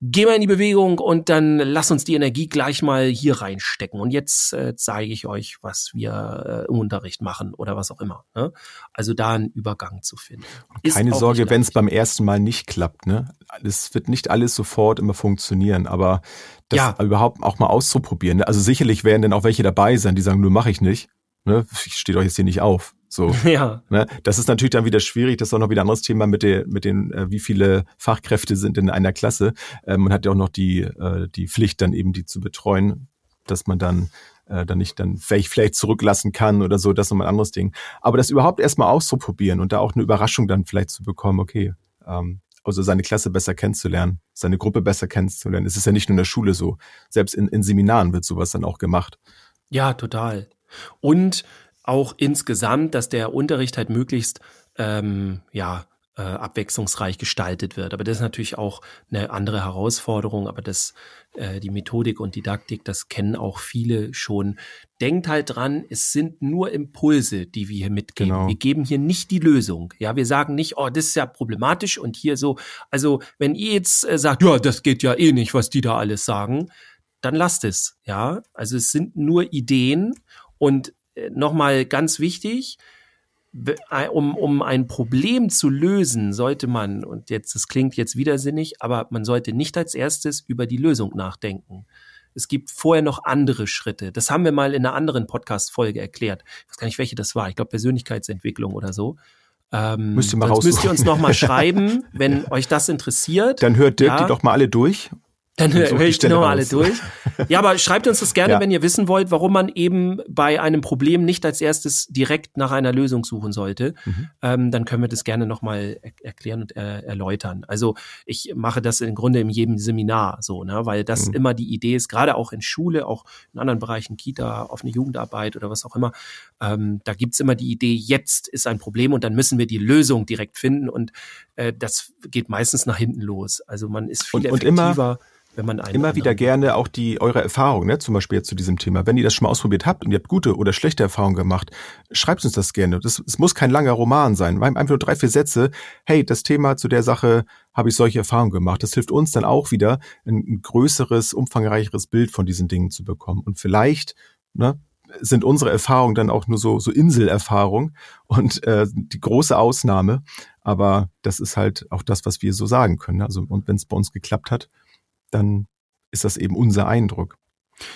geh mal in die Bewegung und dann lass uns die Energie gleich mal hier reinstecken. Und jetzt äh, zeige ich euch, was wir äh, im Unterricht machen oder was auch immer. Ne? Also da einen Übergang zu finden. Keine Sorge, wenn es beim ersten Mal nicht klappt. Ne? Es wird nicht alles sofort immer funktionieren, aber das Ja. überhaupt auch mal auszuprobieren. Ne? Also sicherlich werden dann auch welche dabei sein, die sagen, nur mache ich nicht. Ne? Ich stehe doch jetzt hier nicht auf. So. Ja, Ne? Das ist natürlich dann wieder schwierig. Das ist auch noch wieder ein anderes Thema mit, der, mit den, äh, wie viele Fachkräfte sind in einer Klasse. Ähm, man hat ja auch noch die, äh, die Pflicht, dann eben die zu betreuen, dass man dann äh, dann nicht dann vielleicht, vielleicht zurücklassen kann oder so. Das ist nochmal ein anderes Ding. Aber das überhaupt erstmal auszuprobieren und da auch eine Überraschung dann vielleicht zu bekommen, okay, ähm, also seine Klasse besser kennenzulernen, seine Gruppe besser kennenzulernen. Es ist ja nicht nur in der Schule so. Selbst in, in Seminaren wird sowas dann auch gemacht. ja, total. Und auch insgesamt, dass der Unterricht halt möglichst ähm, ja äh, abwechslungsreich gestaltet wird. Aber das ist natürlich auch eine andere Herausforderung. Aber das äh, die Methodik und Didaktik, das kennen auch viele schon. Denkt halt dran, es sind nur Impulse, die wir hier mitgeben. Genau. Wir geben hier nicht die Lösung. Ja, wir sagen nicht, oh, das ist ja problematisch und hier so. Also wenn ihr jetzt äh, sagt, ja, das geht ja eh nicht, was die da alles sagen, dann lasst es. Ja, also es sind nur Ideen und nochmal ganz wichtig, ein- um, um ein Problem zu lösen, sollte man, und jetzt, das klingt jetzt widersinnig, aber man sollte nicht als erstes über die Lösung nachdenken. Es gibt vorher noch andere Schritte. Das haben wir mal in einer anderen Podcast-Folge erklärt. Ich weiß gar nicht, welche das war. Ich glaube, Persönlichkeitsentwicklung oder so. Ähm, Müsst ihr mal müsst ihr uns raussuchen. noch mal schreiben, wenn euch das interessiert. Dann hört Dirk Ja. die doch mal alle durch. Dann höre ich die nochmal alle durch. Ja, aber schreibt uns das gerne, Ja. wenn ihr wissen wollt, warum man eben bei einem Problem nicht als erstes direkt nach einer Lösung suchen sollte. Mhm. Ähm, dann können wir das gerne nochmal er erklären und äh, erläutern. Also ich mache das im Grunde in jedem Seminar so, ne, weil das Mhm. immer die Idee ist, gerade auch in Schule, auch in anderen Bereichen, Kita, offene Jugendarbeit oder was auch immer. Ähm, da gibt's immer die Idee, jetzt ist ein Problem und dann müssen wir die Lösung direkt finden und äh, das geht meistens nach hinten los. Also man ist viel Und- und immer- effektiver wenn man einen Immer wieder gerne auch die eure Erfahrung, ne? zum Beispiel jetzt zu diesem Thema. Wenn ihr das schon mal ausprobiert habt und ihr habt gute oder schlechte Erfahrungen gemacht, schreibt uns das gerne. Das, es muss kein langer Roman sein. Einfach nur drei, vier Sätze. Hey, das Thema zu der Sache habe ich solche Erfahrungen gemacht. Das hilft uns dann auch wieder, ein, ein größeres, umfangreicheres Bild von diesen Dingen zu bekommen. Und vielleicht ne, sind unsere Erfahrungen dann auch nur so, so Inselerfahrung und äh, die große Ausnahme. Aber das ist halt auch das, was wir so sagen können. Also, und wenn es bei uns geklappt hat, dann ist das eben unser Eindruck.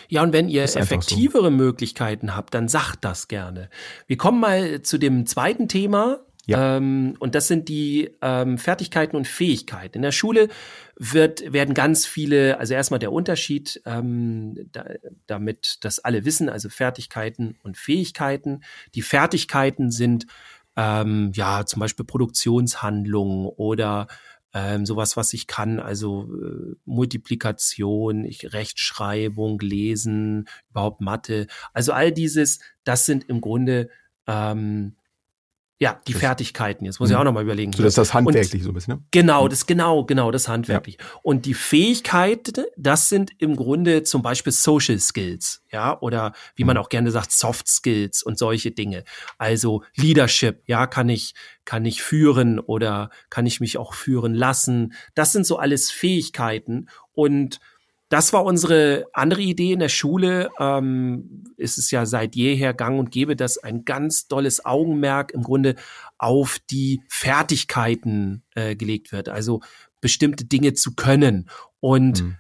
Ja, und wenn ihr einfach so. effektivere Möglichkeiten habt, dann sagt das gerne. Wir kommen mal zu dem zweiten Thema. Ja. Ähm, und das sind die ähm, Fertigkeiten und Fähigkeiten. In der Schule wird, werden ganz viele, also erstmal der Unterschied, ähm, da, damit das alle wissen, also Fertigkeiten und Fähigkeiten. Die Fertigkeiten sind ähm, ja zum Beispiel Produktionshandlungen oder ähm, sowas, was ich kann, also äh, Multiplikation, ich, Rechtschreibung, Lesen, überhaupt Mathe. Also all dieses, das sind im Grunde ähm, ja die Das- Fertigkeiten. Jetzt muss ich Mhm. auch noch mal überlegen. So, das ist das handwerklich so ein bisschen, ne? Genau, das genau, genau, das handwerklich. Und die Fähigkeiten, das sind im Grunde zum Beispiel Social Skills, ja, oder wie man auch gerne sagt, Soft Skills und solche Dinge. Also Leadership, ja, kann ich, kann ich führen oder kann ich mich auch führen lassen. Das sind so alles Fähigkeiten und das war unsere andere Idee in der Schule. Ähm, ist es ja seit jeher gang und gäbe, dass ein ganz dolles Augenmerk im Grunde auf die Fertigkeiten äh, gelegt wird. Also bestimmte Dinge zu können. Und Mhm.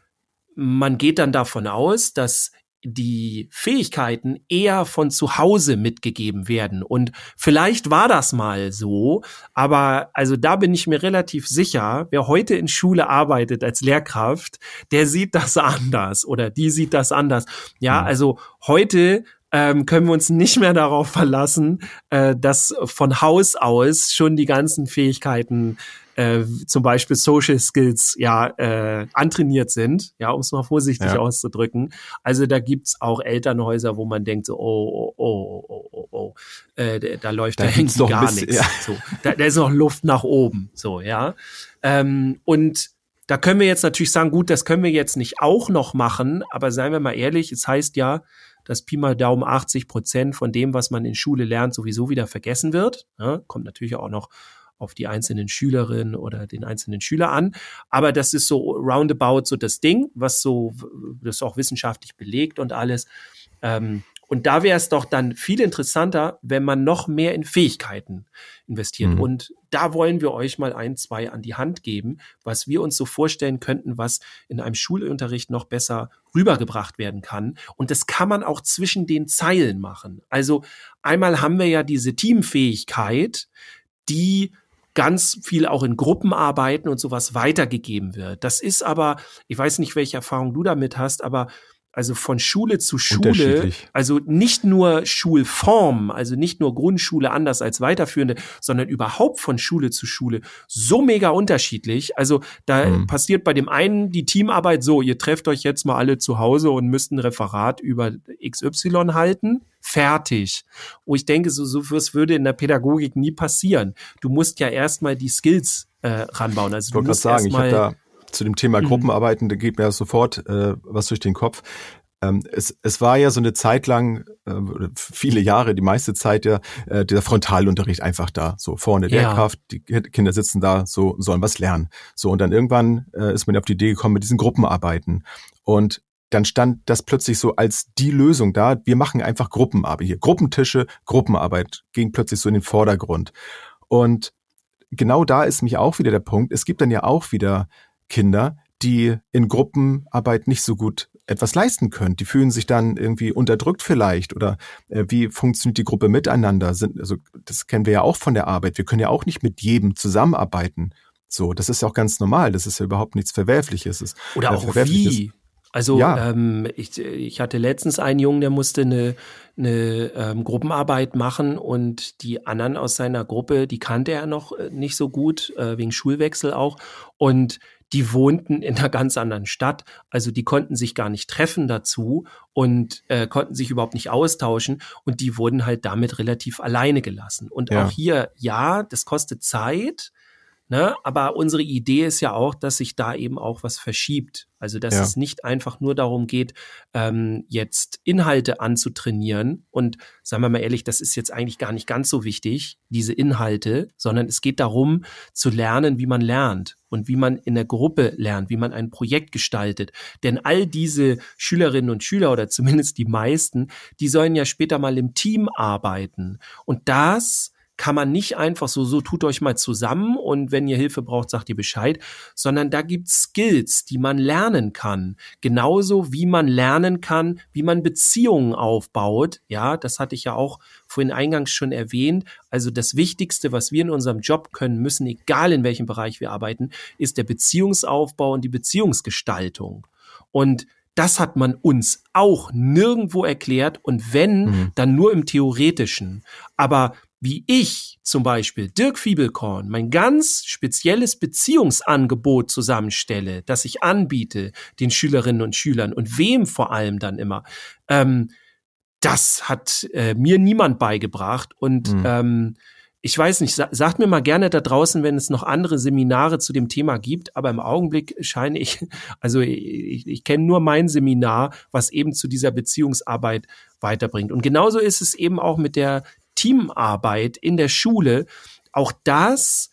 man geht dann davon aus, dass die Fähigkeiten eher von zu Hause mitgegeben werden. Und vielleicht war das mal so, aber also da bin ich mir relativ sicher, wer heute in Schule arbeitet als Lehrkraft, der sieht das anders oder die sieht das anders. Ja, Mhm. also heute ähm, können wir uns nicht mehr darauf verlassen, äh, dass von Haus aus schon die ganzen Fähigkeiten äh, zum Beispiel Social Skills ja äh, antrainiert sind, ja, um es mal vorsichtig ja. auszudrücken. Also da gibt's auch Elternhäuser, wo man denkt so, oh, oh, oh, oh, oh, oh, äh, da läuft da, da irgendwie gar nichts. Ja. So, da, da ist noch Luft nach oben, so, ja. Ähm, und da können wir jetzt natürlich sagen, gut, das können wir jetzt nicht auch noch machen, aber seien wir mal ehrlich, es heißt ja, dass Pi mal Daumen 80 Prozent von dem, was man in Schule lernt, sowieso wieder vergessen wird. Ja, kommt natürlich auch noch auf die einzelnen Schülerinnen oder den einzelnen Schüler an. Aber das ist so roundabout so das Ding, was so, das auch wissenschaftlich belegt und alles. Ähm, und da wäre es doch dann viel interessanter, wenn man noch mehr in Fähigkeiten investiert. Mhm. Und da wollen wir euch mal ein, zwei an die Hand geben, was wir uns so vorstellen könnten, was in einem Schulunterricht noch besser rübergebracht werden kann. Und das kann man auch zwischen den Zeilen machen. Also einmal haben wir ja diese Teamfähigkeit, die ganz viel auch in Gruppenarbeiten und sowas weitergegeben wird. Das ist aber, ich weiß nicht, welche Erfahrung du damit hast, aber also von Schule zu Schule, also nicht nur Schulform, also nicht nur Grundschule anders als weiterführende, sondern überhaupt von Schule zu Schule so mega unterschiedlich. Also da mhm. passiert bei dem einen die Teamarbeit so, ihr trefft euch jetzt mal alle zu Hause und müsst ein Referat über XY halten. Fertig. Wo ich denke, so, so was würde in der Pädagogik nie passieren. Du musst ja erstmal die Skills äh, ranbauen. Also ich wollte gerade sagen, ich habe da zu dem Thema mhm. Gruppenarbeiten, da geht mir sofort äh, was durch den Kopf. Ähm, es, es war ja so eine Zeit lang, äh, viele Jahre, die meiste Zeit ja, äh, der Frontalunterricht einfach da. So vorne ja. Lehrkraft, die Kinder sitzen da, so sollen was lernen. So, und dann irgendwann äh, ist man auf die Idee gekommen mit diesen Gruppenarbeiten. Und dann stand das plötzlich so als die Lösung da. Wir machen einfach Gruppenarbeit hier. Gruppentische, Gruppenarbeit ging plötzlich so in den Vordergrund. Und genau da ist mich auch wieder der Punkt. Es gibt dann ja auch wieder Kinder, die in Gruppenarbeit nicht so gut etwas leisten können. Die fühlen sich dann irgendwie unterdrückt vielleicht oder äh, wie funktioniert die Gruppe miteinander? Sind, also das kennen wir ja auch von der Arbeit. Wir können ja auch nicht mit jedem zusammenarbeiten. So, das ist ja auch ganz normal. Das ist ja überhaupt nichts Verwerfliches. Oder äh, auch wie. Also ja. ähm, ich, ich hatte letztens einen Jungen, der musste eine, eine ähm, Gruppenarbeit machen und die anderen aus seiner Gruppe, die kannte er noch äh, nicht so gut, äh, wegen Schulwechsel auch. Und die wohnten in einer ganz anderen Stadt, also die konnten sich gar nicht treffen dazu und äh, konnten sich überhaupt nicht austauschen und die wurden halt damit relativ alleine gelassen. Und ja. auch hier, ja, das kostet Zeit, Ne? Aber unsere Idee ist ja auch, dass sich da eben auch was verschiebt. Also dass ja. es nicht einfach nur darum geht, ähm, jetzt Inhalte anzutrainieren. Und sagen wir mal ehrlich, das ist jetzt eigentlich gar nicht ganz so wichtig, diese Inhalte, sondern es geht darum zu lernen, wie man lernt und wie man in der Gruppe lernt, wie man ein Projekt gestaltet. Denn all diese Schülerinnen und Schüler oder zumindest die meisten, die sollen ja später mal im Team arbeiten. Und das kann man nicht einfach so, so tut euch mal zusammen und wenn ihr Hilfe braucht, sagt ihr Bescheid, sondern da gibt's Skills, die man lernen kann. Genauso wie man lernen kann, wie man Beziehungen aufbaut. Ja, das hatte ich ja auch vorhin eingangs schon erwähnt. Also das Wichtigste, was wir in unserem Job können müssen, egal in welchem Bereich wir arbeiten, ist der Beziehungsaufbau und die Beziehungsgestaltung. Und das hat man uns auch nirgendwo erklärt und wenn, mhm. dann nur im Theoretischen. Aber wie ich zum Beispiel, Dirk Fiebelkorn, mein ganz spezielles Beziehungsangebot zusammenstelle, das ich anbiete den Schülerinnen und Schülern und wem vor allem dann immer, ähm, das hat äh, mir niemand beigebracht und mhm. ähm, ich weiß nicht, sa sagt mir mal gerne da draußen, wenn es noch andere Seminare zu dem Thema gibt, aber im Augenblick scheine ich, also ich, ich kenne nur mein Seminar, was eben zu dieser Beziehungsarbeit weiterbringt. Und genauso ist es eben auch mit der Teamarbeit in der Schule, auch das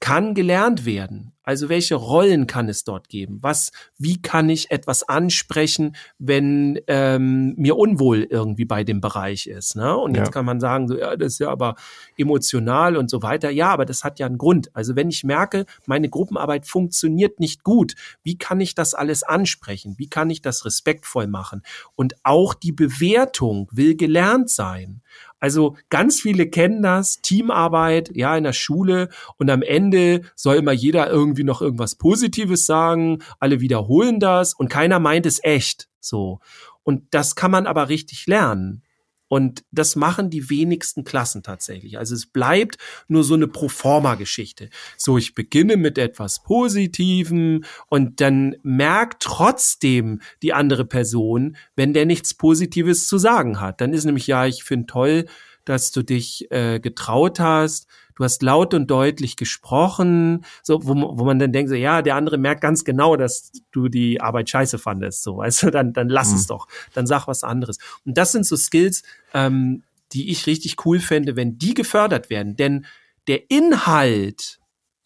kann gelernt werden. Also welche Rollen kann es dort geben? Was, wie kann ich etwas ansprechen, wenn ähm, mir unwohl irgendwie bei dem Bereich ist? Ne? Und jetzt ja. kann man sagen, so, ja, das ist ja aber emotional und so weiter. Ja, aber das hat ja einen Grund. Also wenn ich merke, meine Gruppenarbeit funktioniert nicht gut, wie kann ich das alles ansprechen? Wie kann ich das respektvoll machen? Und auch die Bewertung will gelernt sein. Also ganz viele kennen das, Teamarbeit, ja, in der Schule und am Ende soll immer jeder irgendwie noch irgendwas Positives sagen, alle wiederholen das und keiner meint es echt, so. Und das kann man aber richtig lernen. Und das machen die wenigsten Klassen tatsächlich. Also es bleibt nur so eine Proforma-Geschichte. So, ich beginne mit etwas Positivem und dann merkt trotzdem die andere Person, wenn der nichts Positives zu sagen hat. Dann ist nämlich, ja, ich finde toll, dass du dich äh, getraut hast, du hast laut und deutlich gesprochen, so wo, wo man dann denkt, so, ja, der andere merkt ganz genau, dass du die Arbeit scheiße fandest, so, weißt du, dann dann lass mhm. es doch, dann sag was anderes. Und das sind so Skills, ähm, die ich richtig cool fände, wenn die gefördert werden, denn der Inhalt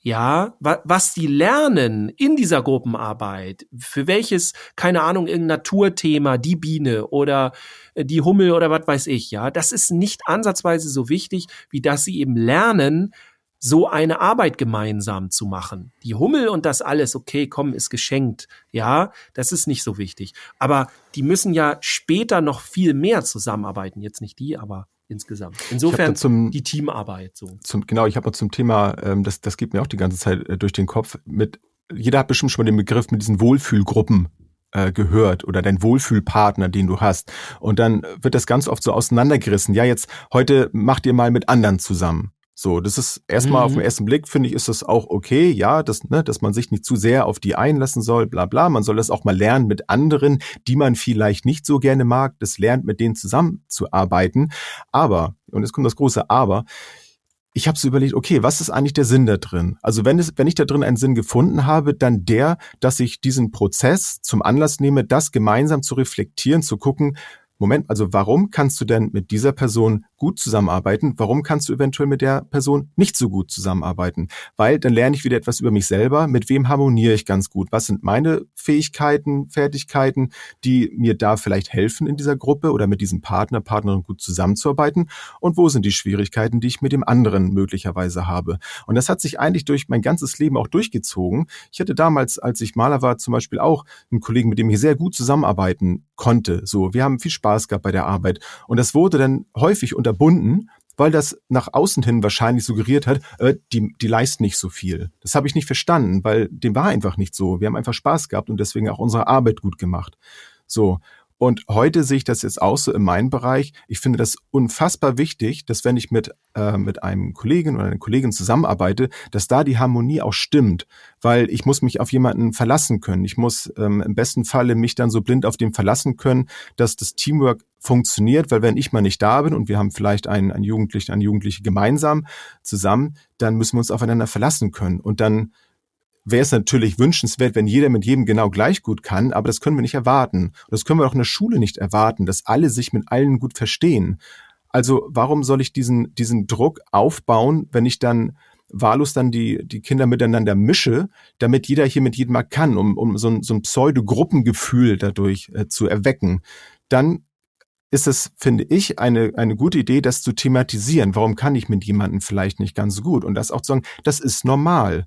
ja, wa was die lernen in dieser Gruppenarbeit, für welches, keine Ahnung, irgendein Naturthema, die Biene oder äh, die Hummel oder was weiß ich, ja, das ist nicht ansatzweise so wichtig, wie dass sie eben lernen, so eine Arbeit gemeinsam zu machen. Die Hummel und das alles, okay, komm, ist geschenkt. Ja, das ist nicht so wichtig. Aber die müssen ja später noch viel mehr zusammenarbeiten. Jetzt nicht die, aber insgesamt. Insofern zum, die Teamarbeit so. Zum, genau, ich habe noch zum Thema, ähm, das, das geht mir auch die ganze Zeit äh, durch den Kopf, mit, jeder hat bestimmt schon mal den Begriff mit diesen Wohlfühlgruppen äh, gehört oder dein Wohlfühlpartner, den du hast. Und dann wird das ganz oft so auseinandergerissen. Ja, jetzt heute macht ihr mal mit anderen zusammen. So, das ist erstmal mhm. auf den ersten Blick, finde ich, ist das auch okay, ja, dass, ne, dass man sich nicht zu sehr auf die einlassen soll, bla bla. Man soll das auch mal lernen mit anderen, die man vielleicht nicht so gerne mag, das lernt, mit denen zusammenzuarbeiten. Aber, und jetzt kommt das große Aber, ich habe so überlegt, okay, was ist eigentlich der Sinn da drin? Also wenn es, wenn ich da drin einen Sinn gefunden habe, dann der, dass ich diesen Prozess zum Anlass nehme, das gemeinsam zu reflektieren, zu gucken, Moment, also warum kannst du denn mit dieser Person gut zusammenarbeiten? Warum kannst du eventuell mit der Person nicht so gut zusammenarbeiten? Weil dann lerne ich wieder etwas über mich selber. Mit wem harmoniere ich ganz gut? Was sind meine Fähigkeiten, Fertigkeiten, die mir da vielleicht helfen in dieser Gruppe oder mit diesem Partner, Partnerin gut zusammenzuarbeiten? Und wo sind die Schwierigkeiten, die ich mit dem anderen möglicherweise habe? Und das hat sich eigentlich durch mein ganzes Leben auch durchgezogen. Ich hatte damals, als ich Maler war, zum Beispiel auch einen Kollegen, mit dem ich sehr gut zusammenarbeiten konnte. So, wir haben viel Spaß gehabt bei der Arbeit. Und das wurde dann häufig unterbunden, weil das nach außen hin wahrscheinlich suggeriert hat, äh, die, die leisten nicht so viel. Das habe ich nicht verstanden, weil dem war einfach nicht so. Wir haben einfach Spaß gehabt und deswegen auch unsere Arbeit gut gemacht. So. Und heute sehe ich das jetzt auch so in meinem Bereich. Ich finde das unfassbar wichtig, dass wenn ich mit, äh, mit einem Kollegen oder einer Kollegin zusammenarbeite, dass da die Harmonie auch stimmt. Weil ich muss mich auf jemanden verlassen können. Ich muss ähm, im besten Falle mich dann so blind auf den verlassen können, dass das Teamwork funktioniert, weil wenn ich mal nicht da bin und wir haben vielleicht einen, einen Jugendlichen, eine Jugendliche gemeinsam zusammen, dann müssen wir uns aufeinander verlassen können. Und dann wäre es natürlich wünschenswert, wenn jeder mit jedem genau gleich gut kann, aber das können wir nicht erwarten. Das können wir auch in der Schule nicht erwarten, dass alle sich mit allen gut verstehen. Also warum soll ich diesen, diesen Druck aufbauen, wenn ich dann wahllos dann die, die Kinder miteinander mische, damit jeder hier mit jedem mal kann, um, um so ein, so ein Pseudo-Gruppengefühl dadurch äh, zu erwecken. Dann ist es, finde ich, eine, eine gute Idee, das zu thematisieren. Warum kann ich mit jemandem vielleicht nicht ganz gut? Und das auch zu sagen, das ist normal.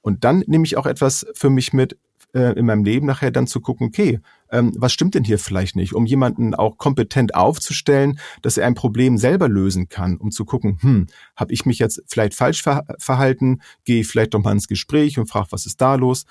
Und dann nehme ich auch etwas für mich mit äh, in meinem Leben nachher dann zu gucken, okay, ähm, was stimmt denn hier vielleicht nicht, um jemanden auch kompetent aufzustellen, dass er ein Problem selber lösen kann, um zu gucken, hm, habe ich mich jetzt vielleicht falsch ver verhalten, gehe ich vielleicht doch mal ins Gespräch und frage, was ist da los?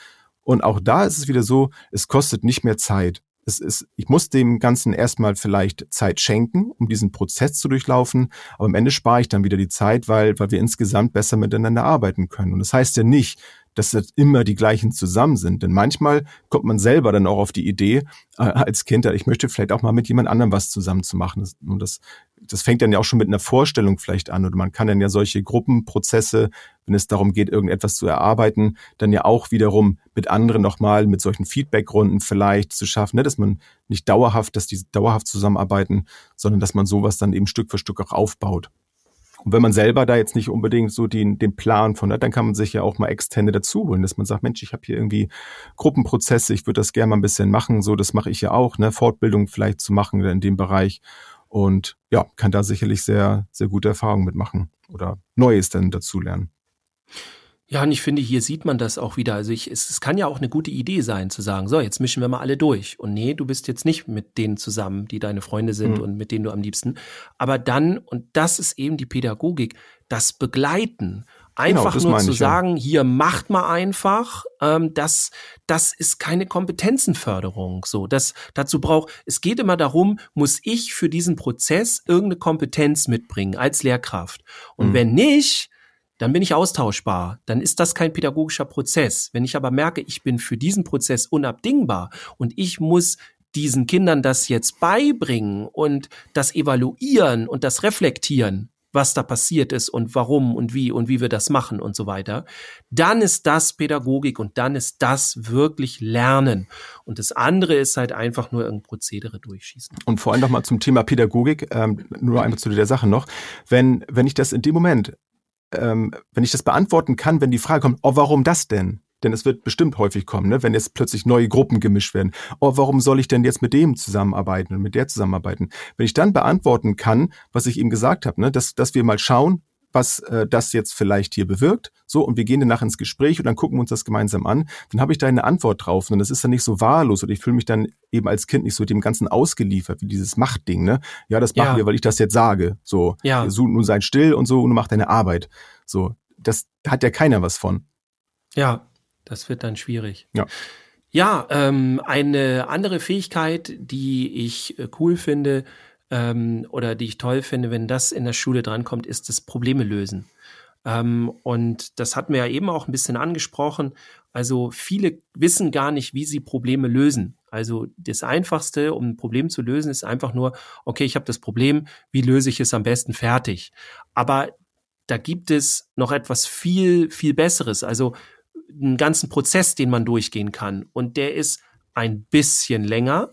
Und auch da ist es wieder so, es kostet nicht mehr Zeit. Es ist, ich muss dem Ganzen erstmal vielleicht Zeit schenken, um diesen Prozess zu durchlaufen, aber am Ende spare ich dann wieder die Zeit, weil, weil wir insgesamt besser miteinander arbeiten können. Und das heißt ja nicht, dass das immer die gleichen zusammen sind. Denn manchmal kommt man selber dann auch auf die Idee, äh, als Kind, ich möchte vielleicht auch mal mit jemand anderem was zusammen zu machen. Und das, das fängt dann ja auch schon mit einer Vorstellung vielleicht an. Oder man kann dann ja solche Gruppenprozesse, wenn es darum geht, irgendetwas zu erarbeiten, dann ja auch wiederum mit anderen nochmal, mit solchen Feedbackrunden vielleicht zu schaffen, ne? dass man nicht dauerhaft, dass die dauerhaft zusammenarbeiten, sondern dass man sowas dann eben Stück für Stück auch aufbaut. Und wenn man selber da jetzt nicht unbedingt so den, den Plan von hat, dann kann man sich ja auch mal externe dazu holen, dass man sagt, Mensch, ich habe hier irgendwie Gruppenprozesse, ich würde das gerne mal ein bisschen machen, so das mache ich ja auch, ne, Fortbildung vielleicht zu machen in dem Bereich und ja, kann da sicherlich sehr, sehr gute Erfahrungen mitmachen oder Neues dann dazu lernen. Ja, und ich finde, hier sieht man das auch wieder. Also ich, es, es kann ja auch eine gute Idee sein, zu sagen, so, jetzt mischen wir mal alle durch. Und nee, du bist jetzt nicht mit denen zusammen, die deine Freunde sind mhm. und mit denen du am liebsten. Aber dann, und das ist eben die Pädagogik, das Begleiten. Einfach das nur zu ich, ja. sagen, hier macht mal einfach, ähm, das, das ist keine Kompetenzenförderung. So, das dazu braucht. Es geht immer darum, muss ich für diesen Prozess irgendeine Kompetenz mitbringen als Lehrkraft. Und Mhm. wenn nicht, dann bin ich austauschbar. Dann ist das kein pädagogischer Prozess. Wenn ich aber merke, ich bin für diesen Prozess unabdingbar und ich muss diesen Kindern das jetzt beibringen und das evaluieren und das reflektieren, was da passiert ist und warum und wie und wie wir das machen und so weiter, dann ist das Pädagogik und dann ist das wirklich Lernen. Und das andere ist halt einfach nur irgendein Prozedere durchschießen. Und vor allem nochmal zum Thema Pädagogik, ähm, nur einmal zu der Sache noch. Wenn, wenn ich das in dem Moment, ähm, wenn ich das beantworten kann, wenn die Frage kommt, oh, warum das denn? Denn es wird bestimmt häufig kommen, ne? wenn jetzt plötzlich neue Gruppen gemischt werden. Oh, warum soll ich denn jetzt mit dem zusammenarbeiten und mit der zusammenarbeiten? Wenn ich dann beantworten kann, was ich eben gesagt habe, ne? dass, dass wir mal schauen, was äh, das jetzt vielleicht hier bewirkt. So, und wir gehen danach ins Gespräch und dann gucken wir uns das gemeinsam an. Dann habe ich da eine Antwort drauf. Und das ist dann nicht so wahllos und ich fühle mich dann eben als Kind nicht so dem Ganzen ausgeliefert, wie dieses Machtding, ne? Ja, das machen Ja. wir, weil ich das jetzt sage. So, Ja. so nun sei still und so und mach deine Arbeit. So, das hat ja keiner was von. Ja, das wird dann schwierig. Ja. Ja, ähm, eine andere Fähigkeit, die ich äh, cool finde ähm, oder die ich toll finde, wenn das in der Schule drankommt, ist das Probleme lösen. Ähm, und das hatten wir ja eben auch ein bisschen angesprochen. Also viele wissen gar nicht, wie sie Probleme lösen. Also das Einfachste, um ein Problem zu lösen, ist einfach nur, okay, ich habe das Problem, wie löse ich es am besten fertig? Aber da gibt es noch etwas viel, viel Besseres. Also einen ganzen Prozess, den man durchgehen kann. Und der ist ein bisschen länger,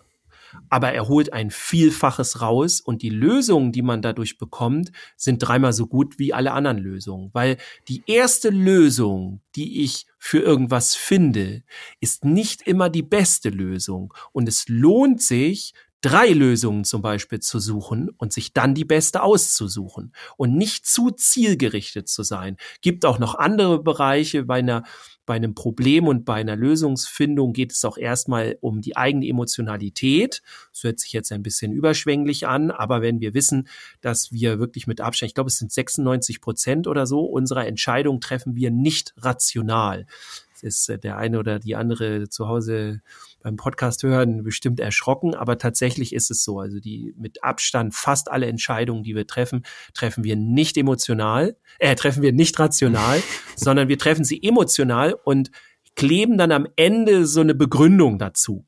aber er holt ein Vielfaches raus und die Lösungen, die man dadurch bekommt, sind dreimal so gut wie alle anderen Lösungen. Weil die erste Lösung, die ich für irgendwas finde, ist nicht immer die beste Lösung. Und es lohnt sich, drei Lösungen zum Beispiel zu suchen und sich dann die beste auszusuchen und nicht zu zielgerichtet zu sein. Gibt auch noch andere Bereiche bei einer bei einem Problem und bei einer Lösungsfindung geht es auch erstmal um die eigene Emotionalität. Das hört sich jetzt ein bisschen überschwänglich an, aber wenn wir wissen, dass wir wirklich mit Abstand, ich glaube, es sind 96 Prozent oder so, unserer Entscheidung treffen wir nicht rational. Das ist äh, der eine oder die andere zu Hause beim Podcast hören bestimmt erschrocken, aber tatsächlich ist es so. Also die mit Abstand fast alle Entscheidungen, die wir treffen, treffen wir nicht emotional, äh, treffen wir nicht rational, sondern wir treffen sie emotional und kleben dann am Ende so eine Begründung dazu.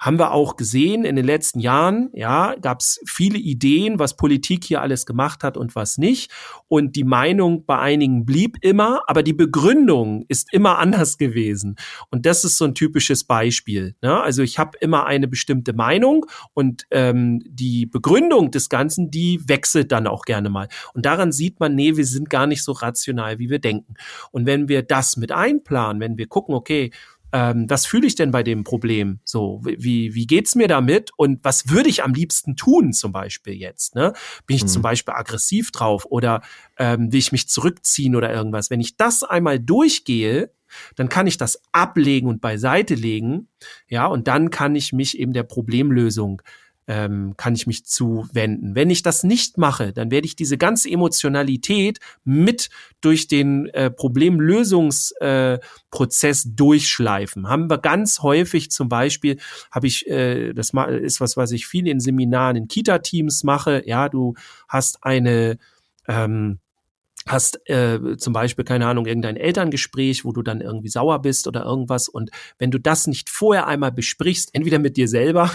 Haben wir auch gesehen in den letzten Jahren, ja, gab es viele Ideen, was Politik hier alles gemacht hat und was nicht. Und die Meinung bei einigen blieb immer, aber die Begründung ist immer anders gewesen. Und das ist so ein typisches Beispiel. Ne? Also ich habe immer eine bestimmte Meinung und ähm, die Begründung des Ganzen, die wechselt dann auch gerne mal. Und daran sieht man, nee, wir sind gar nicht so rational, wie wir denken. Und wenn wir das mit einplanen, wenn wir gucken, okay, ähm, was fühle ich denn bei dem Problem? So, wie, wie geht's mir damit? Und was würde ich am liebsten tun, zum Beispiel jetzt? Ne? Bin ich Mhm. zum Beispiel aggressiv drauf oder ähm, will ich mich zurückziehen oder irgendwas? Wenn ich das einmal durchgehe, dann kann ich das ablegen und beiseite legen, ja, und dann kann ich mich eben der Problemlösung ähm, kann ich mich zuwenden. Wenn ich das nicht mache, dann werde ich diese ganze Emotionalität mit durch den äh, Problemlösungsprozess äh, durchschleifen. Haben wir ganz häufig zum Beispiel, habe ich, äh, das ist was, was ich viel in Seminaren in Kita-Teams mache. Ja, du hast eine ähm, hast äh, zum Beispiel, keine Ahnung, irgendein Elterngespräch, wo du dann irgendwie sauer bist oder irgendwas. Und wenn du das nicht vorher einmal besprichst, entweder mit dir selber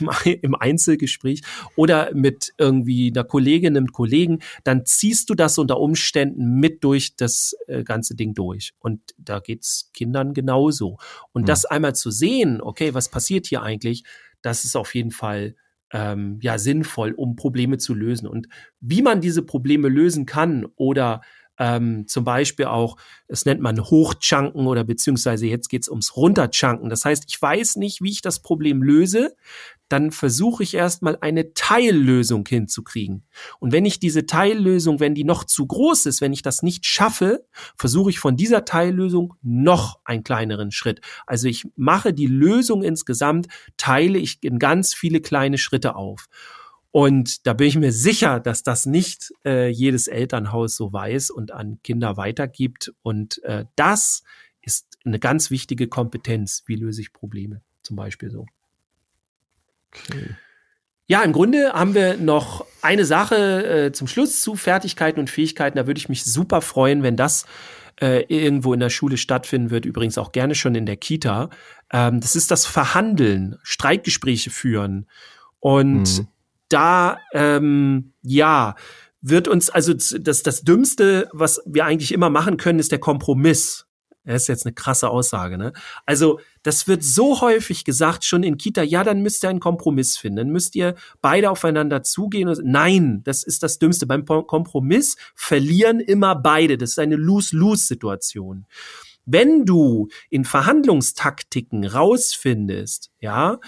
im, Einzelgespräch oder mit irgendwie einer Kollegin, einem Kollegen, dann ziehst du das unter Umständen mit durch das äh, ganze Ding durch. Und da geht's Kindern genauso. Und Mhm. das einmal zu sehen, okay, was passiert hier eigentlich, das ist auf jeden Fall ähm, ja sinnvoll, um Probleme zu lösen. Und wie man diese Probleme lösen kann oder ähm, zum Beispiel auch, es nennt man Hochchunken oder beziehungsweise jetzt geht's ums Runterchunken. Das heißt, ich weiß nicht, wie ich das Problem löse, dann versuche ich erstmal eine Teillösung hinzukriegen. Und wenn ich diese Teillösung, wenn die noch zu groß ist, wenn ich das nicht schaffe, versuche ich von dieser Teillösung noch einen kleineren Schritt. Also ich mache die Lösung insgesamt, teile ich in ganz viele kleine Schritte auf. Und da bin ich mir sicher, dass das nicht äh, jedes Elternhaus so weiß und an Kinder weitergibt. Und äh, das ist eine ganz wichtige Kompetenz. Wie löse ich Probleme? Zum Beispiel so. Okay. Ja, im Grunde haben wir noch eine Sache äh, zum Schluss zu Fertigkeiten und Fähigkeiten. Da würde ich mich super freuen, wenn das äh, irgendwo in der Schule stattfinden wird, übrigens auch gerne schon in der Kita. Ähm, das ist das Verhandeln, Streitgespräche führen. Und mhm da, ähm, ja, wird uns, also das, das Dümmste, was wir eigentlich immer machen können, ist der Kompromiss. Das ist jetzt eine krasse Aussage, ne? Also, das wird so häufig gesagt, schon in Kita, ja, dann müsst ihr einen Kompromiss finden, dann müsst ihr beide aufeinander zugehen. Nein, das ist das Dümmste. Beim Kompromiss verlieren immer beide. Das ist eine Lose-Lose-Situation. Wenn du in Verhandlungstaktiken rausfindest, ja,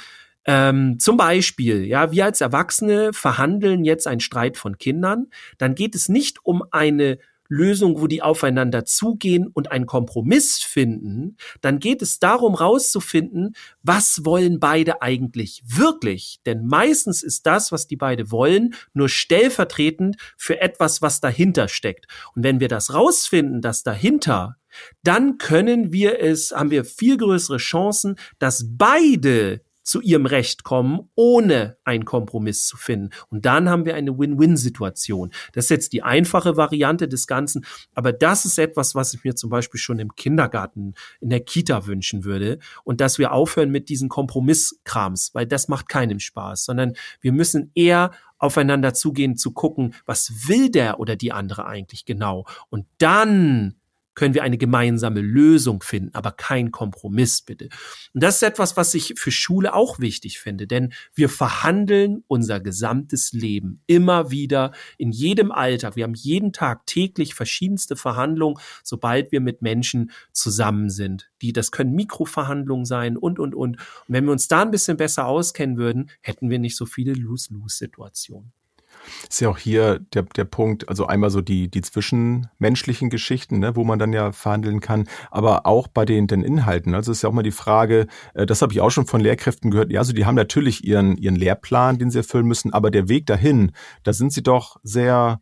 ähm, zum Beispiel, ja, wir als Erwachsene verhandeln jetzt einen Streit von Kindern, dann geht es nicht um eine Lösung, wo die aufeinander zugehen und einen Kompromiss finden, dann geht es darum rauszufinden, was wollen beide eigentlich wirklich? Denn meistens ist das, was die beide wollen, nur stellvertretend für etwas, was dahinter steckt. Und wenn wir das rausfinden, dass dahinter dann können wir es, haben wir viel größere Chancen, dass beide zu ihrem Recht kommen, ohne einen Kompromiss zu finden. Und dann haben wir eine Win-Win-Situation. Das ist jetzt die einfache Variante des Ganzen, aber das ist etwas, was ich mir zum Beispiel schon im Kindergarten, in der Kita wünschen würde. Und dass wir aufhören mit diesen Kompromisskrams, weil das macht keinem Spaß, sondern wir müssen eher aufeinander zugehen, zu gucken, was will der oder die andere eigentlich genau. Und dann können wir eine gemeinsame Lösung finden, aber kein Kompromiss, bitte. Und das ist etwas, was ich für Schule auch wichtig finde, denn wir verhandeln unser gesamtes Leben immer wieder in jedem Alltag. Wir haben jeden Tag täglich verschiedenste Verhandlungen, sobald wir mit Menschen zusammen sind. Die, das können Mikroverhandlungen sein und, und, und. Und wenn wir uns da ein bisschen besser auskennen würden, hätten wir nicht so viele Lose-Lose-Situationen ist ja auch hier der, der Punkt, also einmal so die, die zwischenmenschlichen Geschichten, ne, wo man dann ja verhandeln kann, aber auch bei den, den Inhalten. Also ist ja auch mal die Frage, äh, das habe ich auch schon von Lehrkräften gehört, ja, also die haben natürlich ihren, ihren Lehrplan, den sie erfüllen müssen, aber der Weg dahin, da sind sie doch sehr,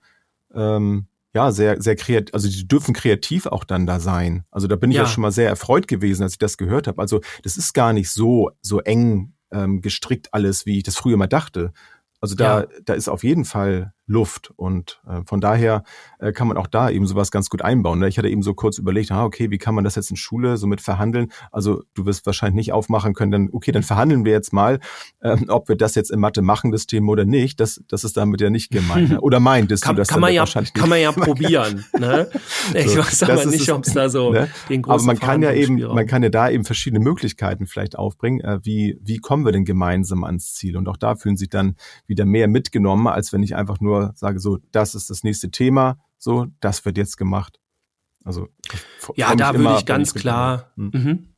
ähm, ja, sehr, sehr kreativ, also die dürfen kreativ auch dann da sein. Also da bin ich ja, ja schon mal sehr erfreut gewesen, als ich das gehört habe. Also das ist gar nicht so, so eng ähm, gestrickt alles, wie ich das früher mal dachte. Also da, ja. da ist auf jeden Fall Luft. Und äh, von daher äh, kann man auch da eben sowas ganz gut einbauen. Ne? Ich hatte eben so kurz überlegt, ah, okay, wie kann man das jetzt in Schule so mit verhandeln? Also du wirst wahrscheinlich nicht aufmachen können, dann, okay, dann verhandeln wir jetzt mal, äh, ob wir das jetzt in Mathe machen, das Thema oder nicht. Das, das ist damit ja nicht gemeint. Ne? Oder meintest kann, du das kann man ja, Kann man ja probieren. Ne? Ich so, weiß aber nicht, ob es da so ne? den großen Aber man kann ja eben, man kann ja da eben verschiedene Möglichkeiten vielleicht aufbringen. Äh, wie, wie kommen wir denn gemeinsam ans Ziel? Und auch da fühlen sich dann wieder mehr mitgenommen, als wenn ich einfach nur sage, so, das ist das nächste Thema, so, das wird jetzt gemacht. Also ja, da würde ich ganz klar, hm. mhm.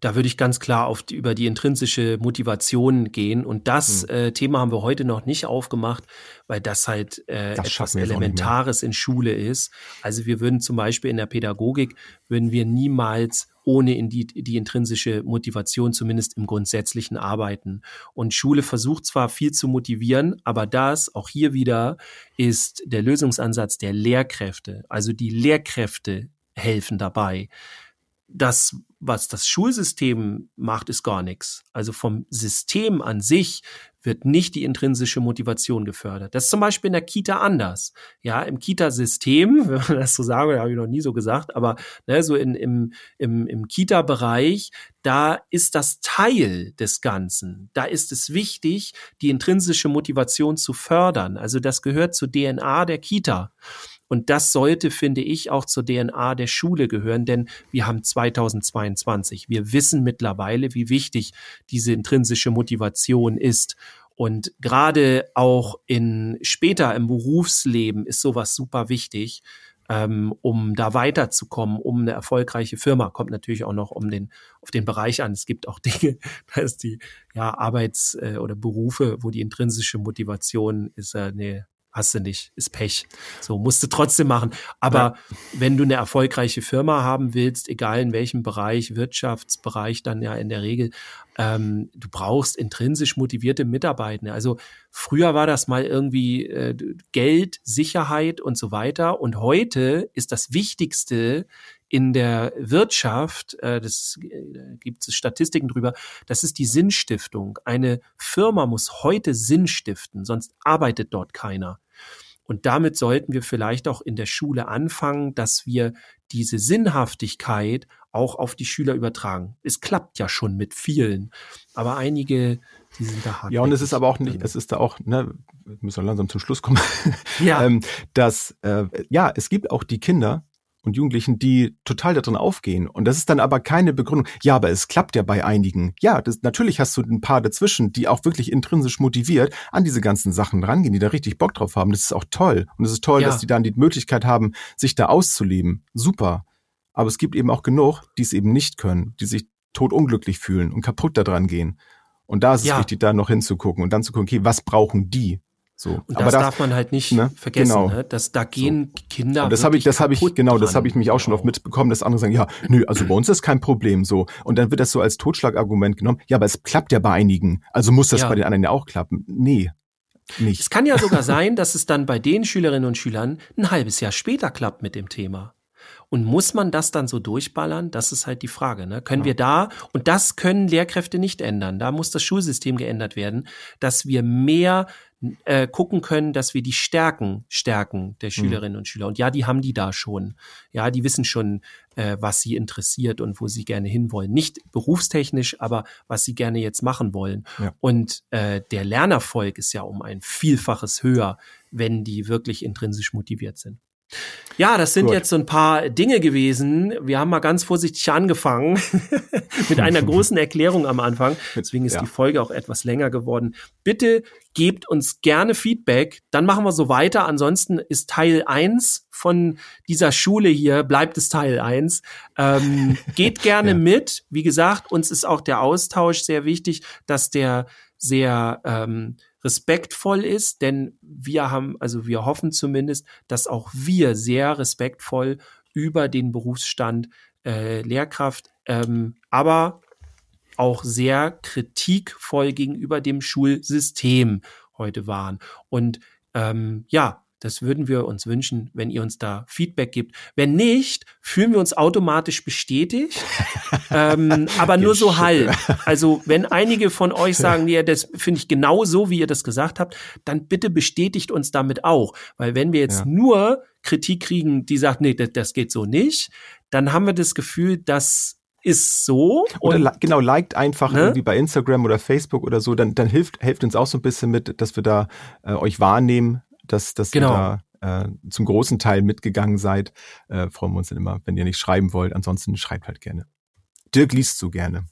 da würde ich ganz klar auf die, über die intrinsische Motivation gehen. Und das hm. äh, Thema haben wir heute noch nicht aufgemacht, weil das halt äh, das etwas Elementares in Schule ist. Also wir würden zum Beispiel in der Pädagogik würden wir niemals ohne in die, die intrinsische Motivation zumindest im grundsätzlichen Arbeiten. Und Schule versucht zwar viel zu motivieren, aber das, auch hier wieder, ist der Lösungsansatz der Lehrkräfte. Also die Lehrkräfte helfen dabei. Das, was das Schulsystem macht, ist gar nichts. Also vom System an sich wird nicht die intrinsische Motivation gefördert. Das ist zum Beispiel in der Kita anders. Ja, im Kita-System, wenn man das so sagen will, habe ich noch nie so gesagt, aber ne, so in, im, im, im Kita-Bereich, da ist das Teil des Ganzen. Da ist es wichtig, die intrinsische Motivation zu fördern. Also das gehört zur DNA der Kita. Und das sollte, finde ich, auch zur DNA der Schule gehören, denn wir haben 2022. Wir wissen mittlerweile, wie wichtig diese intrinsische Motivation ist. Und gerade auch in später im Berufsleben ist sowas super wichtig, ähm, um da weiterzukommen, um eine erfolgreiche Firma. Kommt natürlich auch noch um den auf den Bereich an. Es gibt auch Dinge, da ist die ja Arbeits- äh, oder Berufe, wo die intrinsische Motivation ist eine hast du nicht, ist Pech. So musst du trotzdem machen. Aber ja. wenn du eine erfolgreiche Firma haben willst, egal in welchem Bereich, Wirtschaftsbereich dann ja in der Regel, ähm, du brauchst intrinsisch motivierte Mitarbeitende. Also früher war das mal irgendwie äh, Geld, Sicherheit und so weiter. Und heute ist das Wichtigste in der Wirtschaft, äh, das äh, gibt es Statistiken drüber, das ist die Sinnstiftung. Eine Firma muss heute Sinn stiften, sonst arbeitet dort keiner. Und damit sollten wir vielleicht auch in der Schule anfangen, dass wir diese Sinnhaftigkeit auch auf die Schüler übertragen. Es klappt ja schon mit vielen, aber einige, die sind da hart. Ja, und es ist aber auch nicht, es ist da auch, ne, wir müssen langsam zum Schluss kommen, ja. ähm, dass, äh, ja, es gibt auch die Kinder, und Jugendlichen, die total darin aufgehen. Und das ist dann aber keine Begründung. Ja, aber es klappt ja bei einigen. Ja, das, natürlich hast du ein paar dazwischen, die auch wirklich intrinsisch motiviert an diese ganzen Sachen rangehen, die da richtig Bock drauf haben. Das ist auch toll. Und es ist toll, ja. dass die dann die Möglichkeit haben, sich da auszuleben. Super. Aber es gibt eben auch genug, die es eben nicht können, die sich totunglücklich fühlen und kaputt daran gehen. Und da ist es ja. wichtig, da noch hinzugucken und dann zu gucken, okay, was brauchen die? So, und das, das darf man halt nicht ne? vergessen, genau. ne? dass da gehen so. Kinder. Und das habe ich, das habe ich, genau, dran. das habe ich mich auch schon oft mitbekommen, dass andere sagen, ja, nö, also bei uns ist kein Problem so. Und dann wird das so als Totschlagargument genommen. Ja, aber es klappt ja bei einigen, also muss das ja. bei den anderen ja auch klappen. Nee, nicht. Es kann ja sogar sein, dass es dann bei den Schülerinnen und Schülern ein halbes Jahr später klappt mit dem Thema. Und muss man das dann so durchballern? Das ist halt die Frage. Ne? Können ja. wir da, und das können Lehrkräfte nicht ändern, da muss das Schulsystem geändert werden, dass wir mehr äh, gucken können, dass wir die Stärken stärken der hm. Schülerinnen mhm. und Schüler. Und ja, die haben die da schon. Ja, die wissen schon, äh, was sie interessiert und wo sie gerne hinwollen. Nicht berufstechnisch, aber was sie gerne jetzt machen wollen. Ja. Und äh, der Lernerfolg ist ja um ein Vielfaches höher, wenn die wirklich intrinsisch motiviert sind. Ja, das sind Gut. jetzt so ein paar Dinge gewesen. Wir haben mal ganz vorsichtig angefangen mit einer großen Erklärung am Anfang. Deswegen ist ja. die Folge auch etwas länger geworden. Bitte gebt uns gerne Feedback. Dann machen wir so weiter. Ansonsten ist Teil eins von dieser Schule hier, bleibt es Teil eins. Ähm, geht gerne ja. mit. Wie gesagt, uns ist auch der Austausch sehr wichtig, dass der sehr ähm, respektvoll ist, denn wir haben, also wir hoffen zumindest, dass auch wir sehr respektvoll über den Berufsstand äh, Lehrkraft, ähm, aber auch sehr kritikvoll gegenüber dem Schulsystem heute waren. Und ähm, ja, das würden wir uns wünschen, wenn ihr uns da Feedback gibt. Wenn nicht, fühlen wir uns automatisch bestätigt, ähm, aber nur so halb. Also wenn einige von euch sagen, nee, das finde ich genau so, wie ihr das gesagt habt, dann bitte bestätigt uns damit auch. Weil wenn wir jetzt ja. nur Kritik kriegen, die sagt, nee, das, das geht so nicht, dann haben wir das Gefühl, dass ist so. Oder genau, liked einfach ne? irgendwie bei Instagram oder Facebook oder so, dann, dann hilft, hilft uns auch so ein bisschen mit, dass wir da äh, euch wahrnehmen, dass, dass genau. ihr da äh, zum großen Teil mitgegangen seid. Äh, freuen wir uns dann immer, wenn ihr nicht schreiben wollt. Ansonsten schreibt halt gerne. Dirk liest so gerne.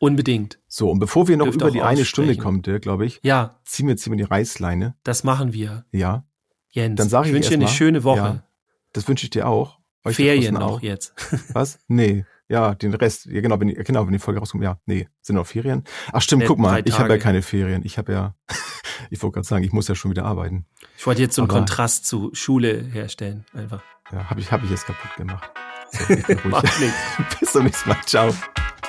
Unbedingt. So, und bevor wir noch Dürft über die eine Stunde kommen, Dirk, glaube ich, ja. ziehen wir jetzt hier die Reißleine. Das machen wir. Ja. Jens, dann ich, ich wünsche dir eine schöne Woche. Ja, das wünsche ich dir auch. Euch Ferien auch jetzt. Was? Nee. Ja, den Rest, ja genau, wenn, genau, wenn die Folge rauskommt, ja, nee, sind noch Ferien. Ach stimmt, Net guck mal, ich habe ja keine Ferien. Ich habe ja, ich wollte gerade sagen, ich muss ja schon wieder arbeiten. Ich wollte jetzt so einen Aber, Kontrast zu Schule herstellen, einfach. Ja, habe ich, hab ich jetzt kaputt gemacht. So, ich bin ruhig. bis zum nächsten Mal. Ciao.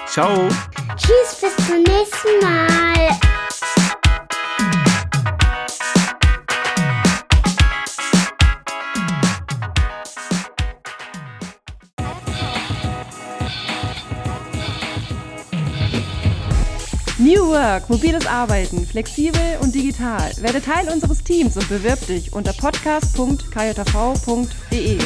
Ciao. Tschüss, bis zum nächsten Mal. New Work, mobiles Arbeiten, flexibel und digital. Werde Teil unseres Teams und bewirb dich unter podcast.kjv.de.